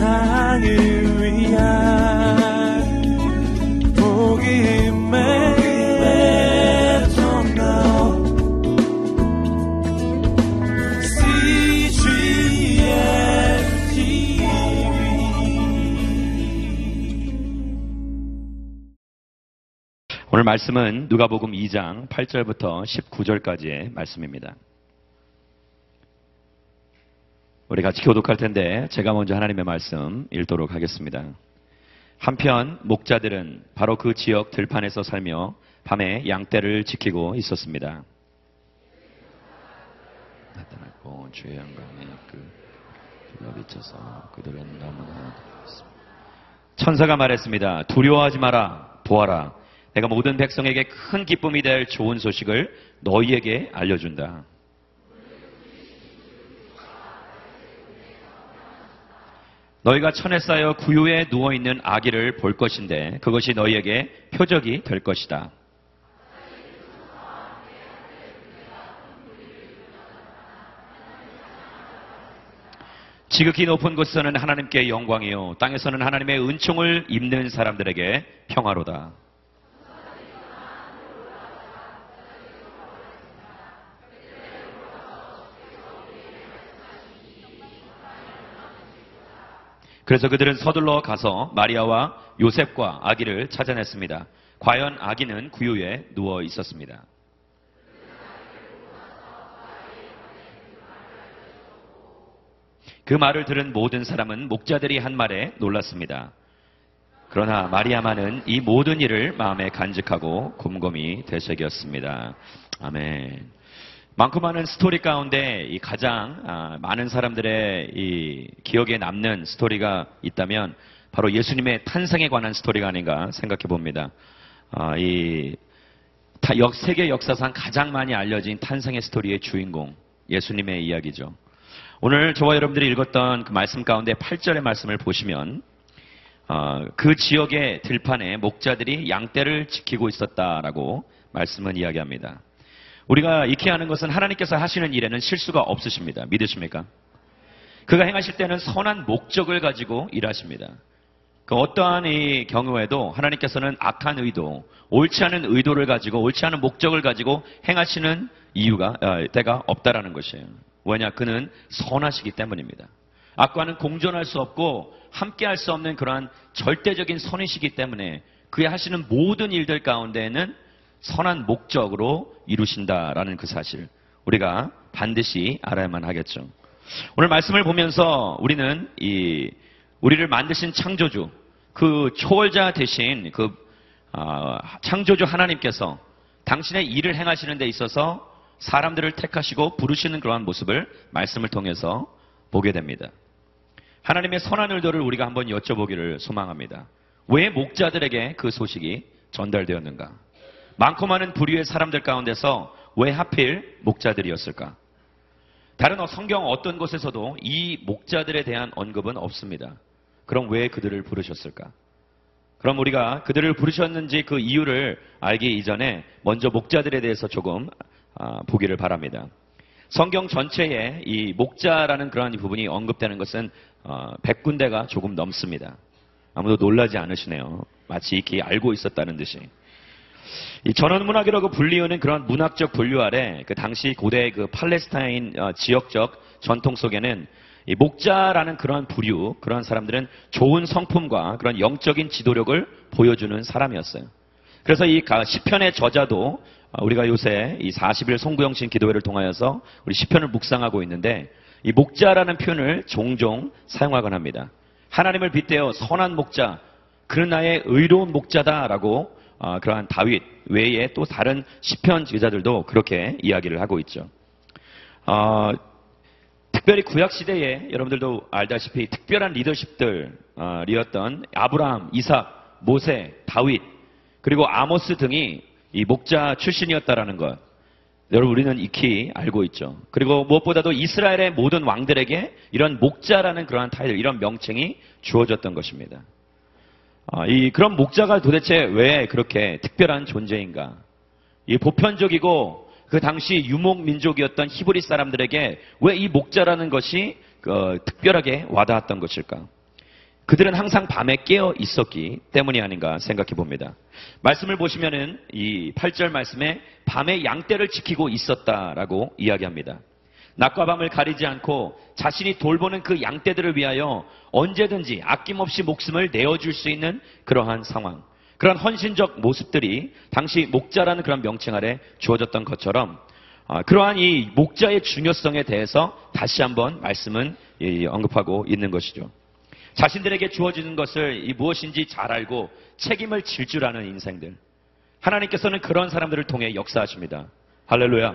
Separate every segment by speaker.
Speaker 1: 세상을 위한 복음의
Speaker 2: 오늘 말씀은 누가복음 2장 8절부터 19절까지의 말씀입니다. 우리 같이 교독할 텐데 제가 먼저 하나님의 말씀 읽도록 하겠습니다. 한편 목자들은 바로 그 지역 들판에서 살며 밤에 양떼를 지키고 있었습니다. 나타났고 주의 영광에 그 둘러비쳐서 그들은 너무나. 천사가 말했습니다. 두려워하지 마라. 보아라. 내가 모든 백성에게 큰 기쁨이 될 좋은 소식을 너희에게 알려준다. 너희가 천에 쌓여 구유에 누워 있는 아기를 볼 것인데 그것이 너희에게 표적이 될 것이다. 지극히 높은 곳에서는 하나님께 영광이요 땅에서는 하나님의 은총을 입는 사람들에게 평화로다. 그래서 그들은 서둘러 가서 마리아와 요셉과 아기를 찾아냈습니다. 과연 아기는 구유에 누워 있었습니다. 그 말을 들은 모든 사람은 목자들이 한 말에 놀랐습니다. 그러나 마리아만은 이 모든 일을 마음에 간직하고 곰곰이 되새겼습니다. 아멘. 많고 많은 스토리 가운데 이 가장 아, 많은 사람들의 이 기억에 남는 스토리가 있다면 바로 예수님의 탄생에 관한 스토리가 아닌가 생각해 봅니다. 아, 이 세계 역사상 가장 많이 알려진 탄생의 스토리의 주인공 예수님의 이야기죠. 오늘 저와 여러분들이 읽었던 그 말씀 가운데 8절의 말씀을 보시면 어, 그 지역의 들판에 목자들이 양떼를 지키고 있었다라고 말씀은 이야기합니다. 우리가 익히 하는 것은 하나님께서 하시는 일에는 실수가 없으십니다. 믿으십니까? 그가 행하실 때는 선한 목적을 가지고 일하십니다. 그 어떠한 이 경우에도 하나님께서는 악한 의도, 옳지 않은 의도를 가지고 옳지 않은 목적을 가지고 행하시는 이유가 어, 때가 없다라는 것이에요. 왜냐? 그는 선하시기 때문입니다. 악과는 공존할 수 없고 함께할 수 없는 그러한 절대적인 선이시기 때문에 그의 하시는 모든 일들 가운데에는 선한 목적으로 이루신다라는 그 사실 우리가 반드시 알아야만 하겠죠. 오늘 말씀을 보면서 우리는 이 우리를 만드신 창조주 그 초월자 대신 그 아, 창조주 하나님께서 당신의 일을 행하시는 데 있어서 사람들을 택하시고 부르시는 그러한 모습을 말씀을 통해서 보게 됩니다. 하나님의 선한 의도를 우리가 한번 여쭤보기를 소망합니다. 왜 목자들에게 그 소식이 전달되었는가? 많고 많은 부류의 사람들 가운데서 왜 하필 목자들이었을까? 다른 성경 어떤 곳에서도 이 목자들에 대한 언급은 없습니다. 그럼 왜 그들을 부르셨을까? 그럼 우리가 그들을 부르셨는지 그 이유를 알기 이전에 먼저 목자들에 대해서 조금 아, 보기를 바랍니다. 성경 전체에 이 목자라는 그러한 부분이 언급되는 것은 어, 100군데가 조금 넘습니다. 아무도 놀라지 않으시네요. 마치 이렇게 알고 있었다는 듯이. 이 전원문학이라고 불리우는 그런 문학적 분류 아래 그 당시 고대 그 팔레스타인 어, 지역적 전통 속에는 이 목자라는 그러한 부류, 그러한 사람들은 좋은 성품과 그런 영적인 지도력을 보여주는 사람이었어요. 그래서 이 가- 시편의 저자도 어, 우리가 요새 이 40일 송구영신 기도회를 통하여서 우리 시편을 묵상하고 있는데 이 목자라는 표현을 종종 사용하곤 합니다. 하나님을 빗대어 선한 목자, 그는 나의 의로운 목자다라고 어, 그러한 다윗 외에 또 다른 시편 기자들도 그렇게 이야기를 하고 있죠. 어, 특별히 구약 시대에 여러분들도 알다시피 특별한 리더십들이었던 아브라함, 이삭, 모세, 다윗 그리고 아모스 등이 이 목자 출신이었다라는 것 여러분 우리는 익히 알고 있죠. 그리고 무엇보다도 이스라엘의 모든 왕들에게 이런 목자라는 그러한 타이틀, 이런 명칭이 주어졌던 것입니다. 아, 이 그런 목자가 도대체 왜 그렇게 특별한 존재인가? 이 보편적이고 그 당시 유목 민족이었던 히브리 사람들에게 왜 이 목자라는 것이 어, 특별하게 와닿았던 것일까? 그들은 항상 밤에 깨어 있었기 때문이 아닌가 생각해 봅니다. 말씀을 보시면은 이 8절 말씀에 밤에 양떼를 지키고 있었다라고 이야기합니다. 낮과 밤을 가리지 않고 자신이 돌보는 그 양떼들을 위하여 언제든지 아낌없이 목숨을 내어줄 수 있는 그러한 상황. 그런 헌신적 모습들이 당시 목자라는 그런 명칭 아래 주어졌던 것처럼 아, 그러한 이 목자의 중요성에 대해서 다시 한번 말씀은 이 언급하고 있는 것이죠. 자신들에게 주어지는 것을 이 무엇인지 잘 알고 책임을 질 줄 아는 인생들. 하나님께서는 그런 사람들을 통해 역사하십니다. 할렐루야.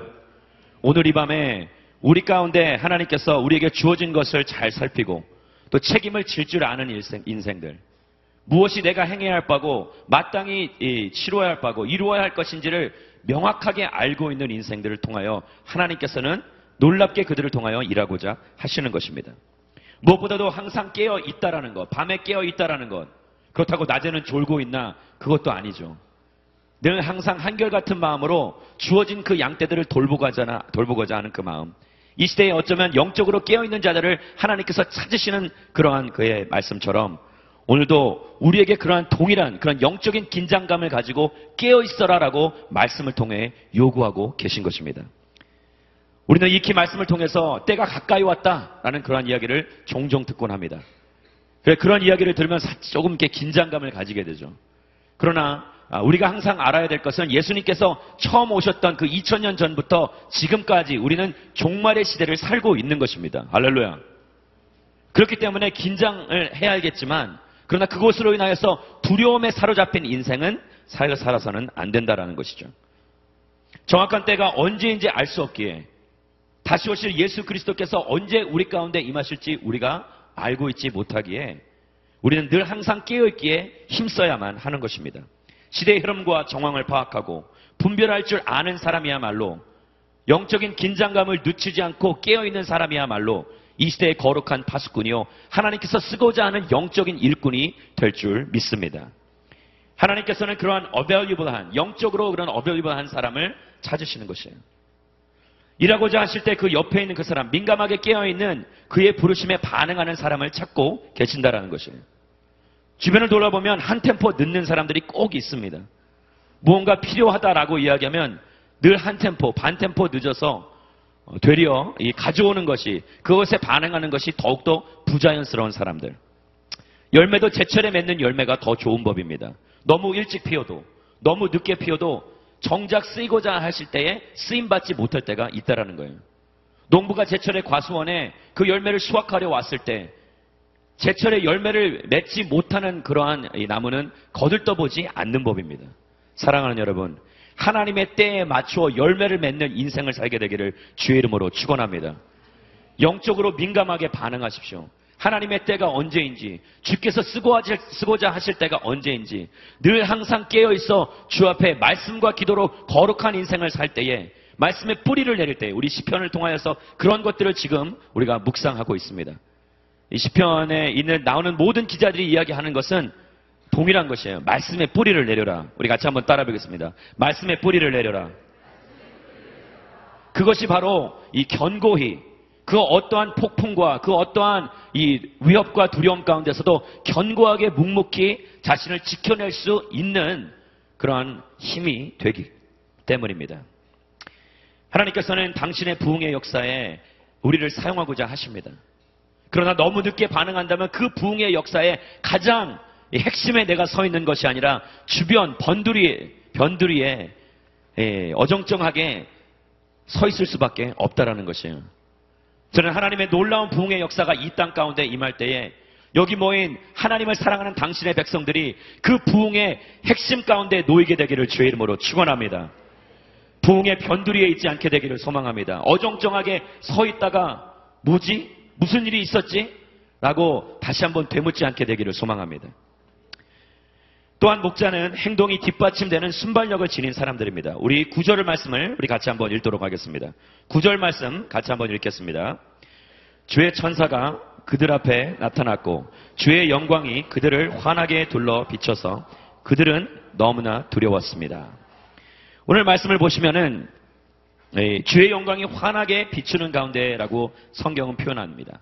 Speaker 2: 오늘 이 밤에 우리 가운데 하나님께서 우리에게 주어진 것을 잘 살피고 또 책임을 질 줄 아는 인생, 인생들. 무엇이 내가 행해야 할 바고 마땅히 이, 치러야 할 바고 이루어야 할 것인지를 명확하게 알고 있는 인생들을 통하여 하나님께서는 놀랍게 그들을 통하여 일하고자 하시는 것입니다. 무엇보다도 항상 깨어 있다라는 것, 밤에 깨어 있다라는 것. 그렇다고 낮에는 졸고 있나? 그것도 아니죠. 늘 항상 한결같은 마음으로 주어진 그 양떼들을 돌보고자, 돌보고자 하는 그 마음. 이 시대에 어쩌면 영적으로 깨어있는 자들을 하나님께서 찾으시는 그러한 그의 말씀처럼 오늘도 우리에게 그러한 동일한 그런 영적인 긴장감을 가지고 깨어있어라라고 말씀을 통해 요구하고 계신 것입니다. 우리는 익히 말씀을 통해서 때가 가까이 왔다라는 그러한 이야기를 종종 듣곤 합니다. 그래 그런 이야기를 들으면 조금 이렇게 긴장감을 가지게 되죠. 그러나 아, 우리가 항상 알아야 될 것은 예수님께서 처음 오셨던 그 2000년 전부터 지금까지 우리는 종말의 시대를 살고 있는 것입니다. 할렐루야. 그렇기 때문에 긴장을 해야 알겠지만 그러나 그것으로 인하여서 두려움에 사로잡힌 인생은 살아 살아서는 안 된다라는 것이죠. 정확한 때가 언제인지 알 수 없기에 다시 오실 예수 그리스도께서 언제 우리 가운데 임하실지 우리가 알고 있지 못하기에 우리는 늘 항상 깨어있기에 힘써야만 하는 것입니다. 시대의 흐름과 정황을 파악하고 분별할 줄 아는 사람이야말로 영적인 긴장감을 늦추지 않고 깨어있는 사람이야말로 이 시대의 거룩한 파수꾼이요. 하나님께서 쓰고자 하는 영적인 일꾼이 될 줄 믿습니다. 하나님께서는 그러한 어벨리블한, 영적으로 그런 어벨리블한 사람을 찾으시는 것이에요. 일하고자 하실 때 그 옆에 있는 그 사람, 민감하게 깨어있는 그의 부르심에 반응하는 사람을 찾고 계신다라는 것이에요. 주변을 돌아보면 한 템포 늦는 사람들이 꼭 있습니다. 무언가 필요하다라고 이야기하면 늘 한 템포, 반 템포 늦어서 어, 되려 가져오는 것이 그것에 반응하는 것이 더욱더 부자연스러운 사람들. 열매도 제철에 맺는 열매가 더 좋은 법입니다. 너무 일찍 피어도 너무 늦게 피어도 정작 쓰이고자 하실 때에 쓰임 받지 못할 때가 있다라는 거예요. 농부가 제철에 과수원에 그 열매를 수확하려 왔을 때 제철에 열매를 맺지 못하는 그러한 나무는 거들떠보지 않는 법입니다. 사랑하는 여러분, 하나님의 때에 맞추어 열매를 맺는 인생을 살게 되기를 주의 이름으로 축원합니다. 영적으로 민감하게 반응하십시오. 하나님의 때가 언제인지, 주께서 쓰고자 하실 때가 언제인지, 늘 항상 깨어있어 주 앞에 말씀과 기도로 거룩한 인생을 살 때에, 말씀의 뿌리를 내릴 때, 우리 시편을 통하여서 그런 것들을 지금 우리가 묵상하고 있습니다. 이 시편에 있는 나오는 모든 기자들이 이야기하는 것은 동일한 것이에요. 말씀의 뿌리를 내려라. 우리 같이 한번 따라 보겠습니다. 말씀의 뿌리를 내려라. 그것이 바로 이 견고히 그 어떠한 폭풍과 그 어떠한 이 위협과 두려움 가운데서도 견고하게 묵묵히 자신을 지켜낼 수 있는 그러한 힘이 되기 때문입니다. 하나님께서는 당신의 부흥의 역사에 우리를 사용하고자 하십니다. 그러나 너무 늦게 반응한다면 그 부흥의 역사에 가장 핵심에 내가 서 있는 것이 아니라 주변 번두리, 변두리에 예, 어정쩡하게 서 있을 수밖에 없다라는 것이에요. 저는 하나님의 놀라운 부흥의 역사가 이 땅 가운데 임할 때에 여기 모인 하나님을 사랑하는 당신의 백성들이 그 부흥의 핵심 가운데 놓이게 되기를 주의 이름으로 축원합니다. 부흥의 변두리에 있지 않게 되기를 소망합니다. 어정쩡하게 서 있다가 뭐지? 무슨 일이 있었지? 라고 다시 한번 되묻지 않게 되기를 소망합니다. 또한 목자는 행동이 뒷받침되는 순발력을 지닌 사람들입니다. 우리 구절을 말씀을 우리 같이 한번 읽도록 하겠습니다. 구절 말씀 같이 한번 읽겠습니다. 주의 천사가 그들 앞에 나타났고 주의 영광이 그들을 환하게 둘러 비춰서 그들은 너무나 두려웠습니다. 오늘 말씀을 보시면은 주의 영광이 환하게 비추는 가운데라고 성경은 표현합니다.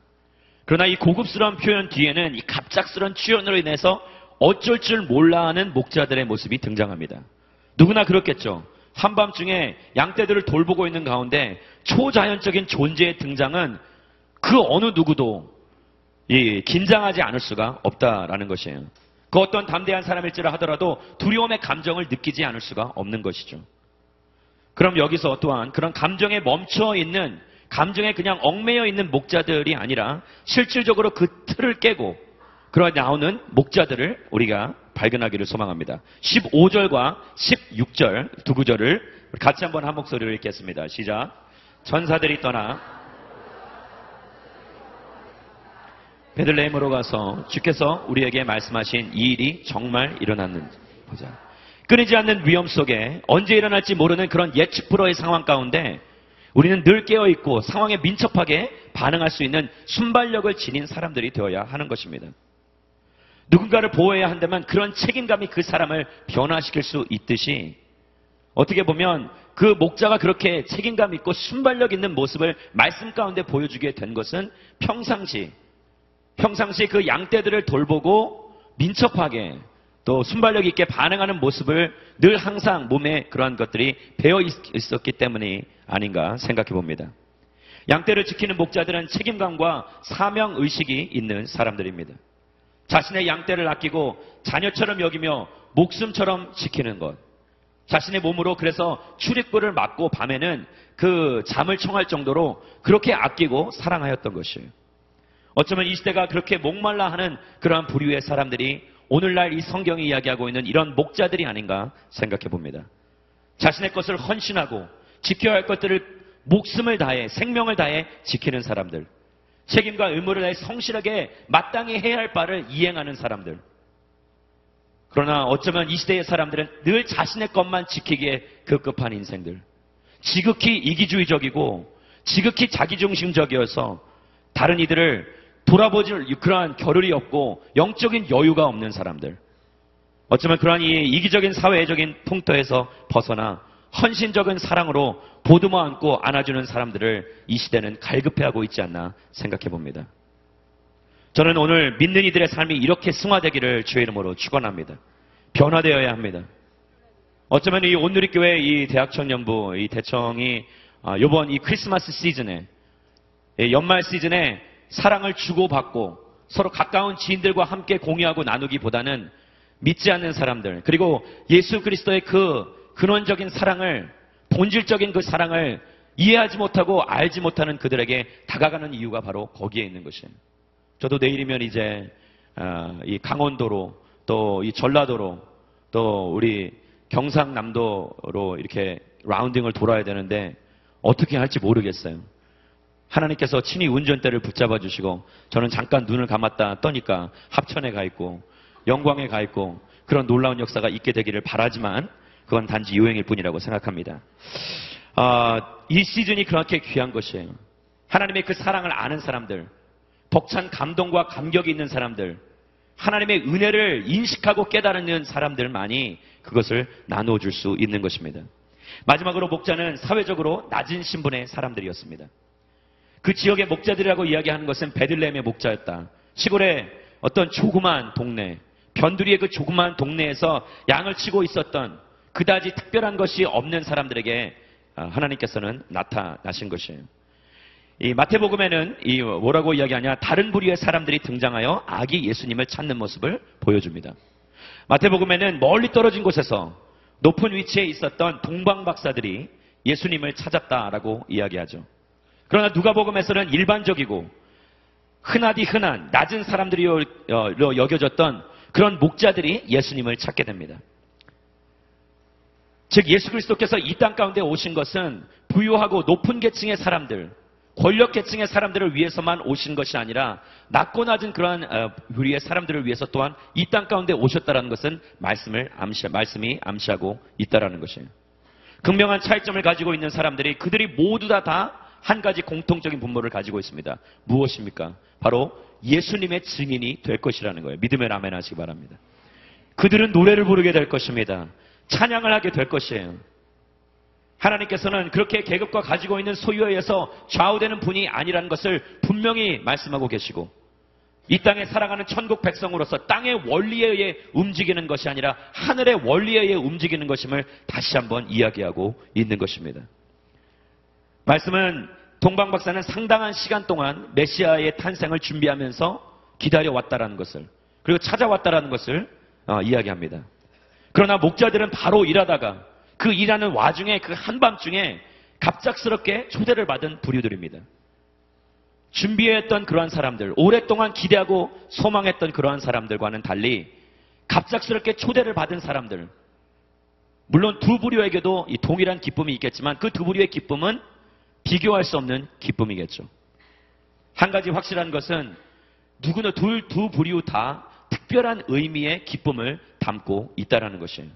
Speaker 2: 그러나 이 고급스러운 표현 뒤에는 이 갑작스러운 출연으로 인해서 어쩔 줄 몰라 하는 목자들의 모습이 등장합니다. 누구나 그렇겠죠. 한밤중에 양떼들을 돌보고 있는 가운데 초자연적인 존재의 등장은 그 어느 누구도 이 긴장하지 않을 수가 없다라는 것이에요. 그 어떤 담대한 사람일지라 하더라도 두려움의 감정을 느끼지 않을 수가 없는 것이죠. 그럼 여기서 또한 그런 감정에 멈춰 있는 감정에 그냥 얽매여 있는 목자들이 아니라 실질적으로 그 틀을 깨고 그러 나오는 목자들을 우리가 발견하기를 소망합니다. 15절과 16절 두 구절을 같이 한번 한 목소리로 읽겠습니다. 시작. 전사들이 떠나 베들레헴으로 가서 주께서 우리에게 말씀하신 이 일이 정말 일어났는지 보자. 끊이지 않는 위험 속에 언제 일어날지 모르는 그런 예측 불허의 상황 가운데 우리는 늘 깨어 있고 상황에 민첩하게 반응할 수 있는 순발력을 지닌 사람들이 되어야 하는 것입니다. 누군가를 보호해야 한다면 그런 책임감이 그 사람을 변화시킬 수 있듯이 어떻게 보면 그 목자가 그렇게 책임감 있고 순발력 있는 모습을 말씀 가운데 보여주게 된 것은 평상시 평상시 그 양떼들을 돌보고 민첩하게 또 순발력 있게 반응하는 모습을 늘 항상 몸에 그러한 것들이 배어 있었기 때문이 아닌가 생각해 봅니다. 양떼를 지키는 목자들은 책임감과 사명 의식이 있는 사람들입니다. 자신의 양떼를 아끼고 자녀처럼 여기며 목숨처럼 지키는 것. 자신의 몸으로 그래서 출입구를 막고 밤에는 그 잠을 청할 정도로 그렇게 아끼고 사랑하였던 것이에요. 어쩌면 이 시대가 그렇게 목말라 하는 그러한 부류의 사람들이 오늘날 이 성경이 이야기하고 있는 이런 목자들이 아닌가 생각해 봅니다. 자신의 것을 헌신하고 지켜야 할 것들을 목숨을 다해 생명을 다해 지키는 사람들. 책임과 의무를 다해 성실하게 마땅히 해야 할 바를 이행하는 사람들. 그러나 어쩌면 이 시대의 사람들은 늘 자신의 것만 지키기에 급급한 인생들. 지극히 이기주의적이고 지극히 자기중심적이어서 다른 이들을 돌아보질 그러한 겨를이 없고 영적인 여유가 없는 사람들. 어쩌면 그러한 이 이기적인 사회적인 풍토에서 벗어나 헌신적인 사랑으로 보듬어 안고 안아주는 사람들을 이 시대는 갈급해하고 있지 않나 생각해 봅니다. 저는 오늘 믿는 이들의 삶이 이렇게 승화되기를 주의 이름으로 축원합니다. 변화되어야 합니다. 어쩌면 이 온누리교회 이 대학청년부 이 대청이 이번 이 크리스마스 시즌에 연말 시즌에 사랑을 주고받고 서로 가까운 지인들과 함께 공유하고 나누기보다는 믿지 않는 사람들 그리고 예수 그리스도의 그 근원적인 사랑을 본질적인 그 사랑을 이해하지 못하고 알지 못하는 그들에게 다가가는 이유가 바로 거기에 있는 것이에요. 저도 내일이면 이제 어, 이 강원도로 또 이 전라도로 또 우리 경상남도로 이렇게 라운딩을 돌아야 되는데 어떻게 할지 모르겠어요. 하나님께서 친히 운전대를 붙잡아 주시고 저는 잠깐 눈을 감았다 떠니까 합천에 가 있고 영광에 가 있고 그런 놀라운 역사가 있게 되기를 바라지만 그건 단지 유행일 뿐이라고 생각합니다. 아, 이 시즌이 그렇게 귀한 것이에요. 하나님의 그 사랑을 아는 사람들, 벅찬 감동과 감격이 있는 사람들, 하나님의 은혜를 인식하고 깨달는 사람들만이 그것을 나누어 줄 수 있는 것입니다. 마지막으로 목자는 사회적으로 낮은 신분의 사람들이었습니다. 그 지역의 목자들이라고 이야기하는 것은 베들레헴의 목자였다. 시골의 어떤 조그만 동네, 변두리의 그 조그만 동네에서 양을 치고 있었던 그다지 특별한 것이 없는 사람들에게 아, 하나님께서는 나타나신 것이에요. 이 마태복음에는 이 뭐라고 이야기하냐 다른 부류의 사람들이 등장하여 아기 예수님을 찾는 모습을 보여줍니다. 마태복음에는 멀리 떨어진 곳에서 높은 위치에 있었던 동방 박사들이 예수님을 찾았다라고 이야기하죠. 그러나 누가복음에서는 일반적이고 흔하디 흔한 낮은 사람들이 어, 여겨졌던 그런 목자들이 예수님을 찾게 됩니다. 즉 예수 그리스도께서 이 땅 가운데 오신 것은 부유하고 높은 계층의 사람들, 권력 계층의 사람들을 위해서만 오신 것이 아니라 낮고 낮은 그러한 어, 우리의 사람들을 위해서 또한 이 땅 가운데 오셨다라는 것은 말씀을 암시 말씀이 암시하고 있다라는 것이에요. 극명한 차이점을 가지고 있는 사람들이 그들이 모두 다다 한 가지 공통적인 분모를 가지고 있습니다. 무엇입니까? 바로 예수님의 증인이 될 것이라는 거예요. 믿으면 아멘 하시기 바랍니다. 그들은 노래를 부르게 될 것입니다. 찬양을 하게 될 것이에요. 하나님께서는 그렇게 계급과 가지고 있는 소유에 의해서 좌우되는 분이 아니라는 것을 분명히 말씀하고 계시고 이 땅에 살아가는 천국 백성으로서 땅의 원리에 의해 움직이는 것이 아니라 하늘의 원리에 의해 움직이는 것임을 다시 한번 이야기하고 있는 것입니다. 말씀은 동방 박사는 상당한 시간 동안 메시아의 탄생을 준비하면서 기다려왔다라는 것을 그리고 찾아왔다라는 것을 어, 이야기합니다. 그러나 목자들은 바로 일하다가 그 일하는 와중에 그 한밤중에 갑작스럽게 초대를 받은 부류들입니다. 준비했던 그러한 사람들, 오랫동안 기대하고 소망했던 그러한 사람들과는 달리 갑작스럽게 초대를 받은 사람들, 물론 두 부류에게도 이 동일한 기쁨이 있겠지만 그 두 부류의 기쁨은 비교할 수 없는 기쁨이겠죠. 한 가지 확실한 것은 누구나 둘, 두 부류 다 특별한 의미의 기쁨을 담고 있다라는 것이에요.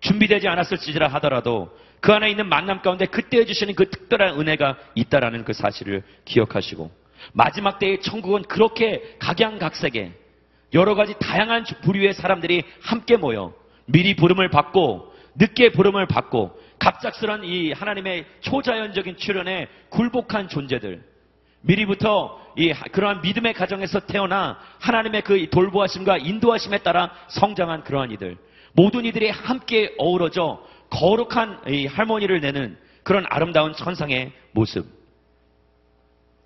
Speaker 2: 준비되지 않았을지라 하더라도 그 안에 있는 만남 가운데 그때 해주시는 그 특별한 은혜가 있다라는 그 사실을 기억하시고 마지막 때의 천국은 그렇게 각양각색의 여러 가지 다양한 부류의 사람들이 함께 모여 미리 부름을 받고 늦게 부름을 받고 갑작스런 이 하나님의 초자연적인 출현에 굴복한 존재들 미리부터 이 그러한 믿음의 가정에서 태어나 하나님의 그 돌보하심과 인도하심에 따라 성장한 그러한 이들 모든 이들이 함께 어우러져 거룩한 이 할머니를 내는 그런 아름다운 천상의 모습.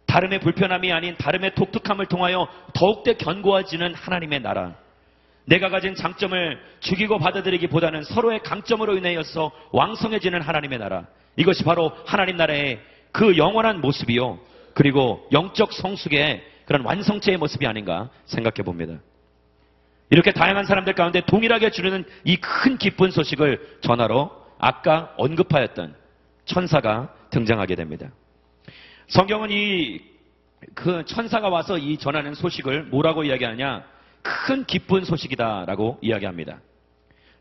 Speaker 2: 다름의 불편함이 아닌 다름의 독특함을 통하여 더욱더 견고해지는 하나님의 나라. 내가 가진 장점을 죽이고 받아들이기보다는 서로의 강점으로 인하여서 왕성해지는 하나님의 나라. 이것이 바로 하나님 나라의 그 영원한 모습이요. 그리고 영적 성숙의 그런 완성체의 모습이 아닌가 생각해 봅니다. 이렇게 다양한 사람들 가운데 동일하게 주는 이 큰 기쁜 소식을 전하러 아까 언급하였던 천사가 등장하게 됩니다. 성경은 이 그 천사가 와서 이 전하는 소식을 뭐라고 이야기하냐? 큰 기쁜 소식이다라고 이야기합니다.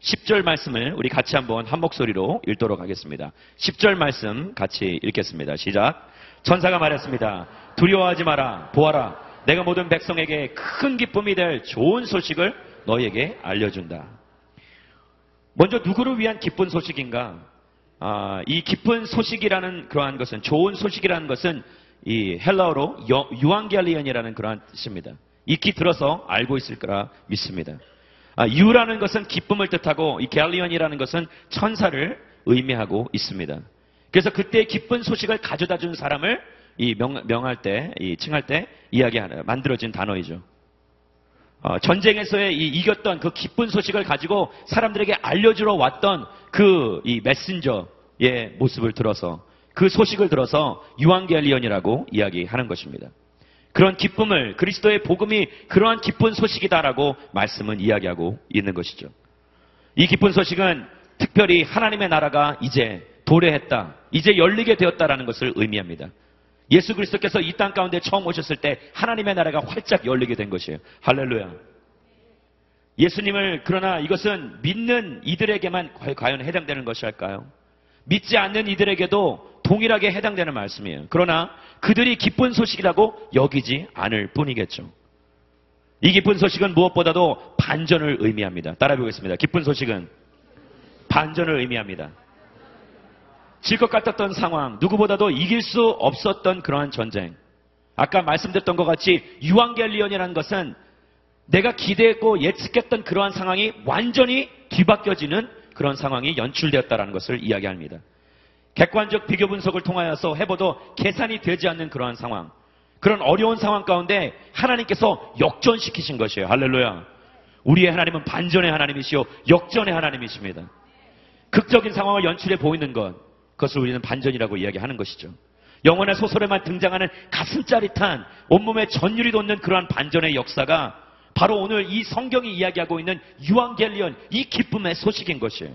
Speaker 2: 10절 말씀을 우리 같이 한번 한 목소리로 읽도록 하겠습니다. 10절 말씀 같이 읽겠습니다. 시작. 천사가 말했습니다. 두려워하지 마라. 보아라. 내가 모든 백성에게 큰 기쁨이 될 좋은 소식을 너에게 알려준다. 먼저 누구를 위한 기쁜 소식인가? 아, 이 기쁜 소식이라는 그러한 것은 좋은 소식이라는 것은 이 헬라어로 εὐαγγέλιον이라는 그러한 뜻입니다. 익히 들어서 알고 있을 거라 믿습니다. 아, εὐ라는 것은 기쁨을 뜻하고 이 αγγέλιον이라는 것은 천사를 의미하고 있습니다. 그래서 그때 기쁜 소식을 가져다 준 사람을 이 명, 명할 때, 이 칭할 때 이야기하는 만들어진 단어이죠. 어, 전쟁에서의 이 이겼던 그 기쁜 소식을 가지고 사람들에게 알려주러 왔던 그 이 메신저의 모습을 들어서 그 소식을 들어서 유앙겔리언이라고 이야기하는 것입니다. 그런 기쁨을 그리스도의 복음이 그러한 기쁜 소식이다라고 말씀은 이야기하고 있는 것이죠. 이 기쁜 소식은 특별히 하나님의 나라가 이제 도래했다, 이제 열리게 되었다라는 것을 의미합니다. 예수 그리스도께서 이 땅 가운데 처음 오셨을 때 하나님의 나라가 활짝 열리게 된 것이에요. 할렐루야. 예수님을 그러나 이것은 믿는 이들에게만 과연 해당되는 것일까요? 믿지 않는 이들에게도 동일하게 해당되는 말씀이에요. 그러나 그들이 기쁜 소식이라고 여기지 않을 뿐이겠죠. 이 기쁜 소식은 무엇보다도 반전을 의미합니다. 따라 해보겠습니다. 기쁜 소식은 반전을 의미합니다. 질 것 같았던 상황, 누구보다도 이길 수 없었던 그러한 전쟁. 아까 말씀드렸던 것 같이 유앙겔리언이라는 것은 내가 기대했고 예측했던 그러한 상황이 완전히 뒤바뀌어지는 그런 상황이 연출되었다는 것을 이야기합니다. 객관적 비교 분석을 통하여서 해봐도 계산이 되지 않는 그러한 상황. 그런 어려운 상황 가운데 하나님께서 역전시키신 것이에요. 할렐루야. 우리의 하나님은 반전의 하나님이시요. 역전의 하나님이십니다. 극적인 상황을 연출해 보이는 것. 그것을 우리는 반전이라고 이야기하는 것이죠. 영원의 소설에만 등장하는 가슴 짜릿한 온몸에 전율이 돋는 그러한 반전의 역사가 바로 오늘 이 성경이 이야기하고 있는 유앙겔리언 이 기쁨의 소식인 것이에요.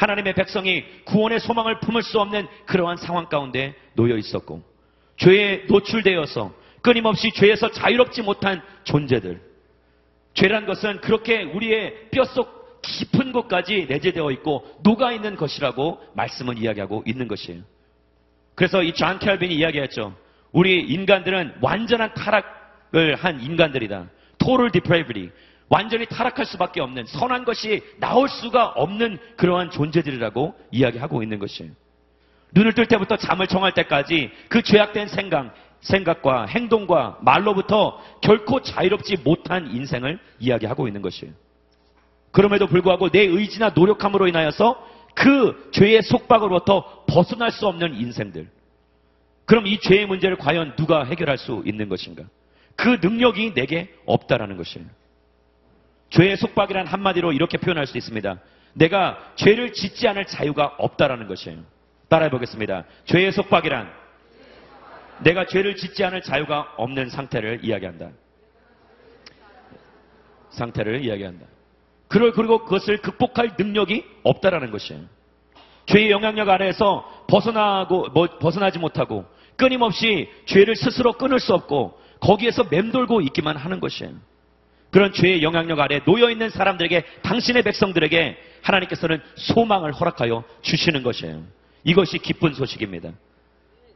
Speaker 2: 하나님의 백성이 구원의 소망을 품을 수 없는 그러한 상황 가운데 놓여 있었고 죄에 노출되어서 끊임없이 죄에서 자유롭지 못한 존재들. 죄란 것은 그렇게 우리의 뼛속 깊은 곳까지 내재되어 있고 녹아 있는 것이라고 말씀은 이야기하고 있는 것이에요. 그래서 이 존 칼빈이 이야기했죠. 우리 인간들은 완전한 타락을 한 인간들이다. total depravity. 완전히 타락할 수밖에 없는 선한 것이 나올 수가 없는 그러한 존재들이라고 이야기하고 있는 것이에요. 눈을 뜰 때부터 잠을 청할 때까지 그 죄악된 생각, 생각과 행동과 말로부터 결코 자유롭지 못한 인생을 이야기하고 있는 것이에요. 그럼에도 불구하고 내 의지나 노력함으로 인하여서 그 죄의 속박으로부터 벗어날 수 없는 인생들. 그럼 이 죄의 문제를 과연 누가 해결할 수 있는 것인가? 그 능력이 내게 없다라는 것이에요. 죄의 속박이란 한마디로 이렇게 표현할 수 있습니다. 내가 죄를 짓지 않을 자유가 없다라는 것이에요. 따라해 보겠습니다. 죄의 속박이란 내가 죄를 짓지 않을 자유가 없는 상태를 이야기한다. 상태를 이야기한다. 그걸 그리고 그것을 극복할 능력이 없다라는 것이에요. 죄의 영향력 아래에서 벗어나고 뭐, 벗어나지 못하고 끊임없이 죄를 스스로 끊을 수 없고 거기에서 맴돌고 있기만 하는 것이에요. 그런 죄의 영향력 아래 놓여 있는 사람들에게 당신의 백성들에게 하나님께서는 소망을 허락하여 주시는 것이에요. 이것이 기쁜 소식입니다.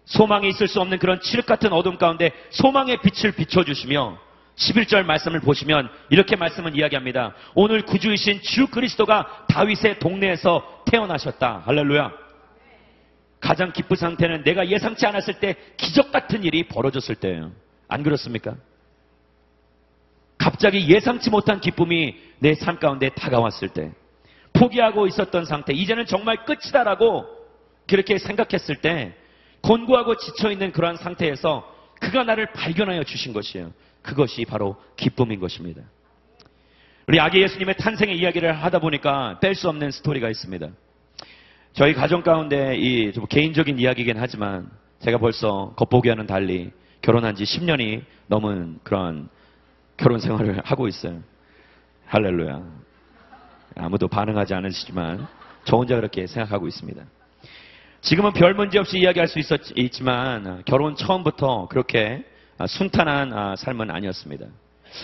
Speaker 2: 소망이 있을 수 없는 그런 칠흑 같은 어둠 가운데 소망의 빛을 비춰 주시며 11절 말씀을 보시면 이렇게 말씀은 이야기합니다. 오늘 구주이신 주 그리스도가 다윗의 동네에서 태어나셨다. 할렐루야. 가장 기쁜 상태는 내가 예상치 않았을 때 기적 같은 일이 벌어졌을 때예요. 안 그렇습니까? 갑자기 예상치 못한 기쁨이 내 삶 가운데 다가왔을 때 포기하고 있었던 상태 이제는 정말 끝이다라고 그렇게 생각했을 때 곤고하고 지쳐있는 그러한 상태에서 그가 나를 발견하여 주신 것이에요. 그것이 바로 기쁨인 것입니다. 우리 아기 예수님의 탄생의 이야기를 하다 보니까 뺄 수 없는 스토리가 있습니다. 저희 가정 가운데 이 좀 개인적인 이야기이긴 하지만 제가 벌써 겉보기와는 달리 결혼한 지 10년이 넘은 그런 결혼 생활을 하고 있어요. 할렐루야. 아무도 반응하지 않으시지만 저 혼자 그렇게 생각하고 있습니다. 지금은 별 문제 없이 이야기할 수 있었, 있지만 결혼 처음부터 그렇게 순탄한 삶은 아니었습니다.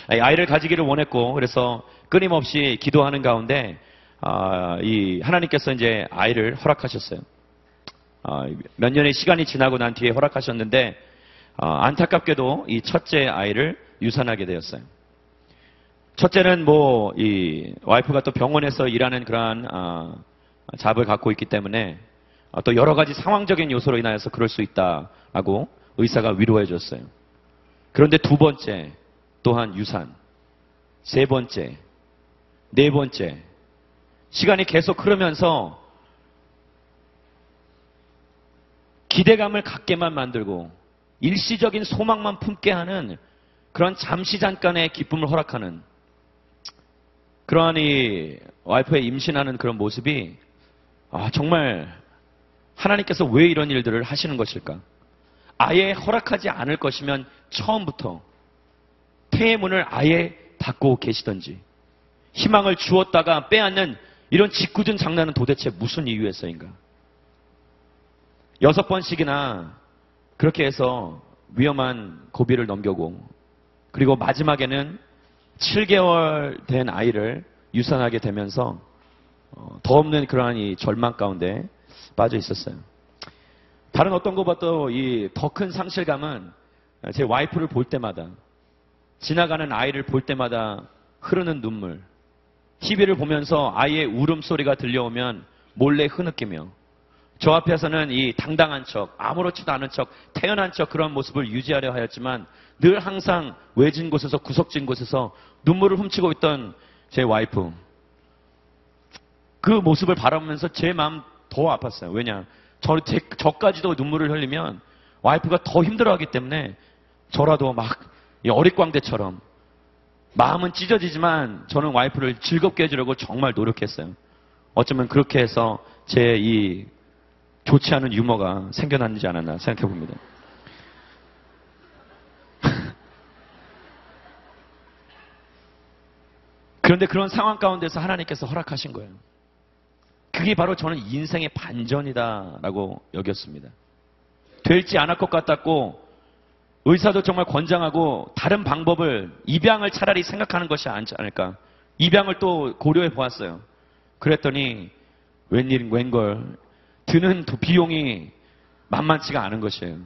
Speaker 2: 아이를 가지기를 원했고 그래서 끊임없이 기도하는 가운데 아, 이 하나님께서 이제 아이를 허락하셨어요. 아, 몇 년의 시간이 지나고 난 뒤에 허락하셨는데 아, 안타깝게도 이 첫째 아이를 유산하게 되었어요. 첫째는 뭐 이 와이프가 또 병원에서 일하는 그러한 잡을 갖고 있기 때문에 또 여러 가지 상황적인 요소로 인하여서 그럴 수 있다라고 의사가 위로해 줬어요. 그런데 두 번째 또한 유산, 세 번째, 네 번째 시간이 계속 흐르면서 기대감을 갖게만 만들고 일시적인 소망만 품게 하는 그런 잠시 잠깐의 기쁨을 허락하는 그러한 이 와이프의 임신하는 그런 모습이 아, 정말 하나님께서 왜 이런 일들을 하시는 것일까? 아예 허락하지 않을 것이면 처음부터 태의 문을 아예 닫고 계시던지 희망을 주었다가 빼앗는 이런 짓궂은 장난은 도대체 무슨 이유에서인가? 여섯 번씩이나 그렇게 해서 위험한 고비를 넘겨고 그리고 마지막에는 7개월 된 아이를 유산하게 되면서 어, 더 없는 그러한 이 절망 가운데 빠져 있었어요. 다른 어떤 것보다도 이 더 큰 상실감은 제 와이프를 볼 때마다 지나가는 아이를 볼 때마다 흐르는 눈물, TV를 보면서 아이의 울음소리가 들려오면 몰래 흐느끼며 저 앞에서는 이 당당한 척, 아무렇지도 않은 척, 태연한 척 그런 모습을 유지하려 하였지만 늘 항상 외진 곳에서 구석진 곳에서 눈물을 훔치고 있던 제 와이프. 그 모습을 바라보면서 제 마음 더 아팠어요. 왜냐? 저, 제, 저까지도 눈물을 흘리면 와이프가 더 힘들어하기 때문에 저라도 막 어릿광대처럼 마음은 찢어지지만 저는 와이프를 즐겁게 해주려고 정말 노력했어요. 어쩌면 그렇게 해서 제 이 좋지 않은 유머가 생겨났지 않았나 생각해 봅니다. 그런데 그런 상황 가운데서 하나님께서 허락하신 거예요. 그게 바로 저는 인생의 반전이다라고 여겼습니다. 될지 않을 것 같았고 의사도 정말 권장하고 다른 방법을 입양을 차라리 생각하는 것이 않지 않을까. 입양을 또 고려해 보았어요. 그랬더니 웬일 웬걸 드는 비용이 만만치가 않은 것이에요.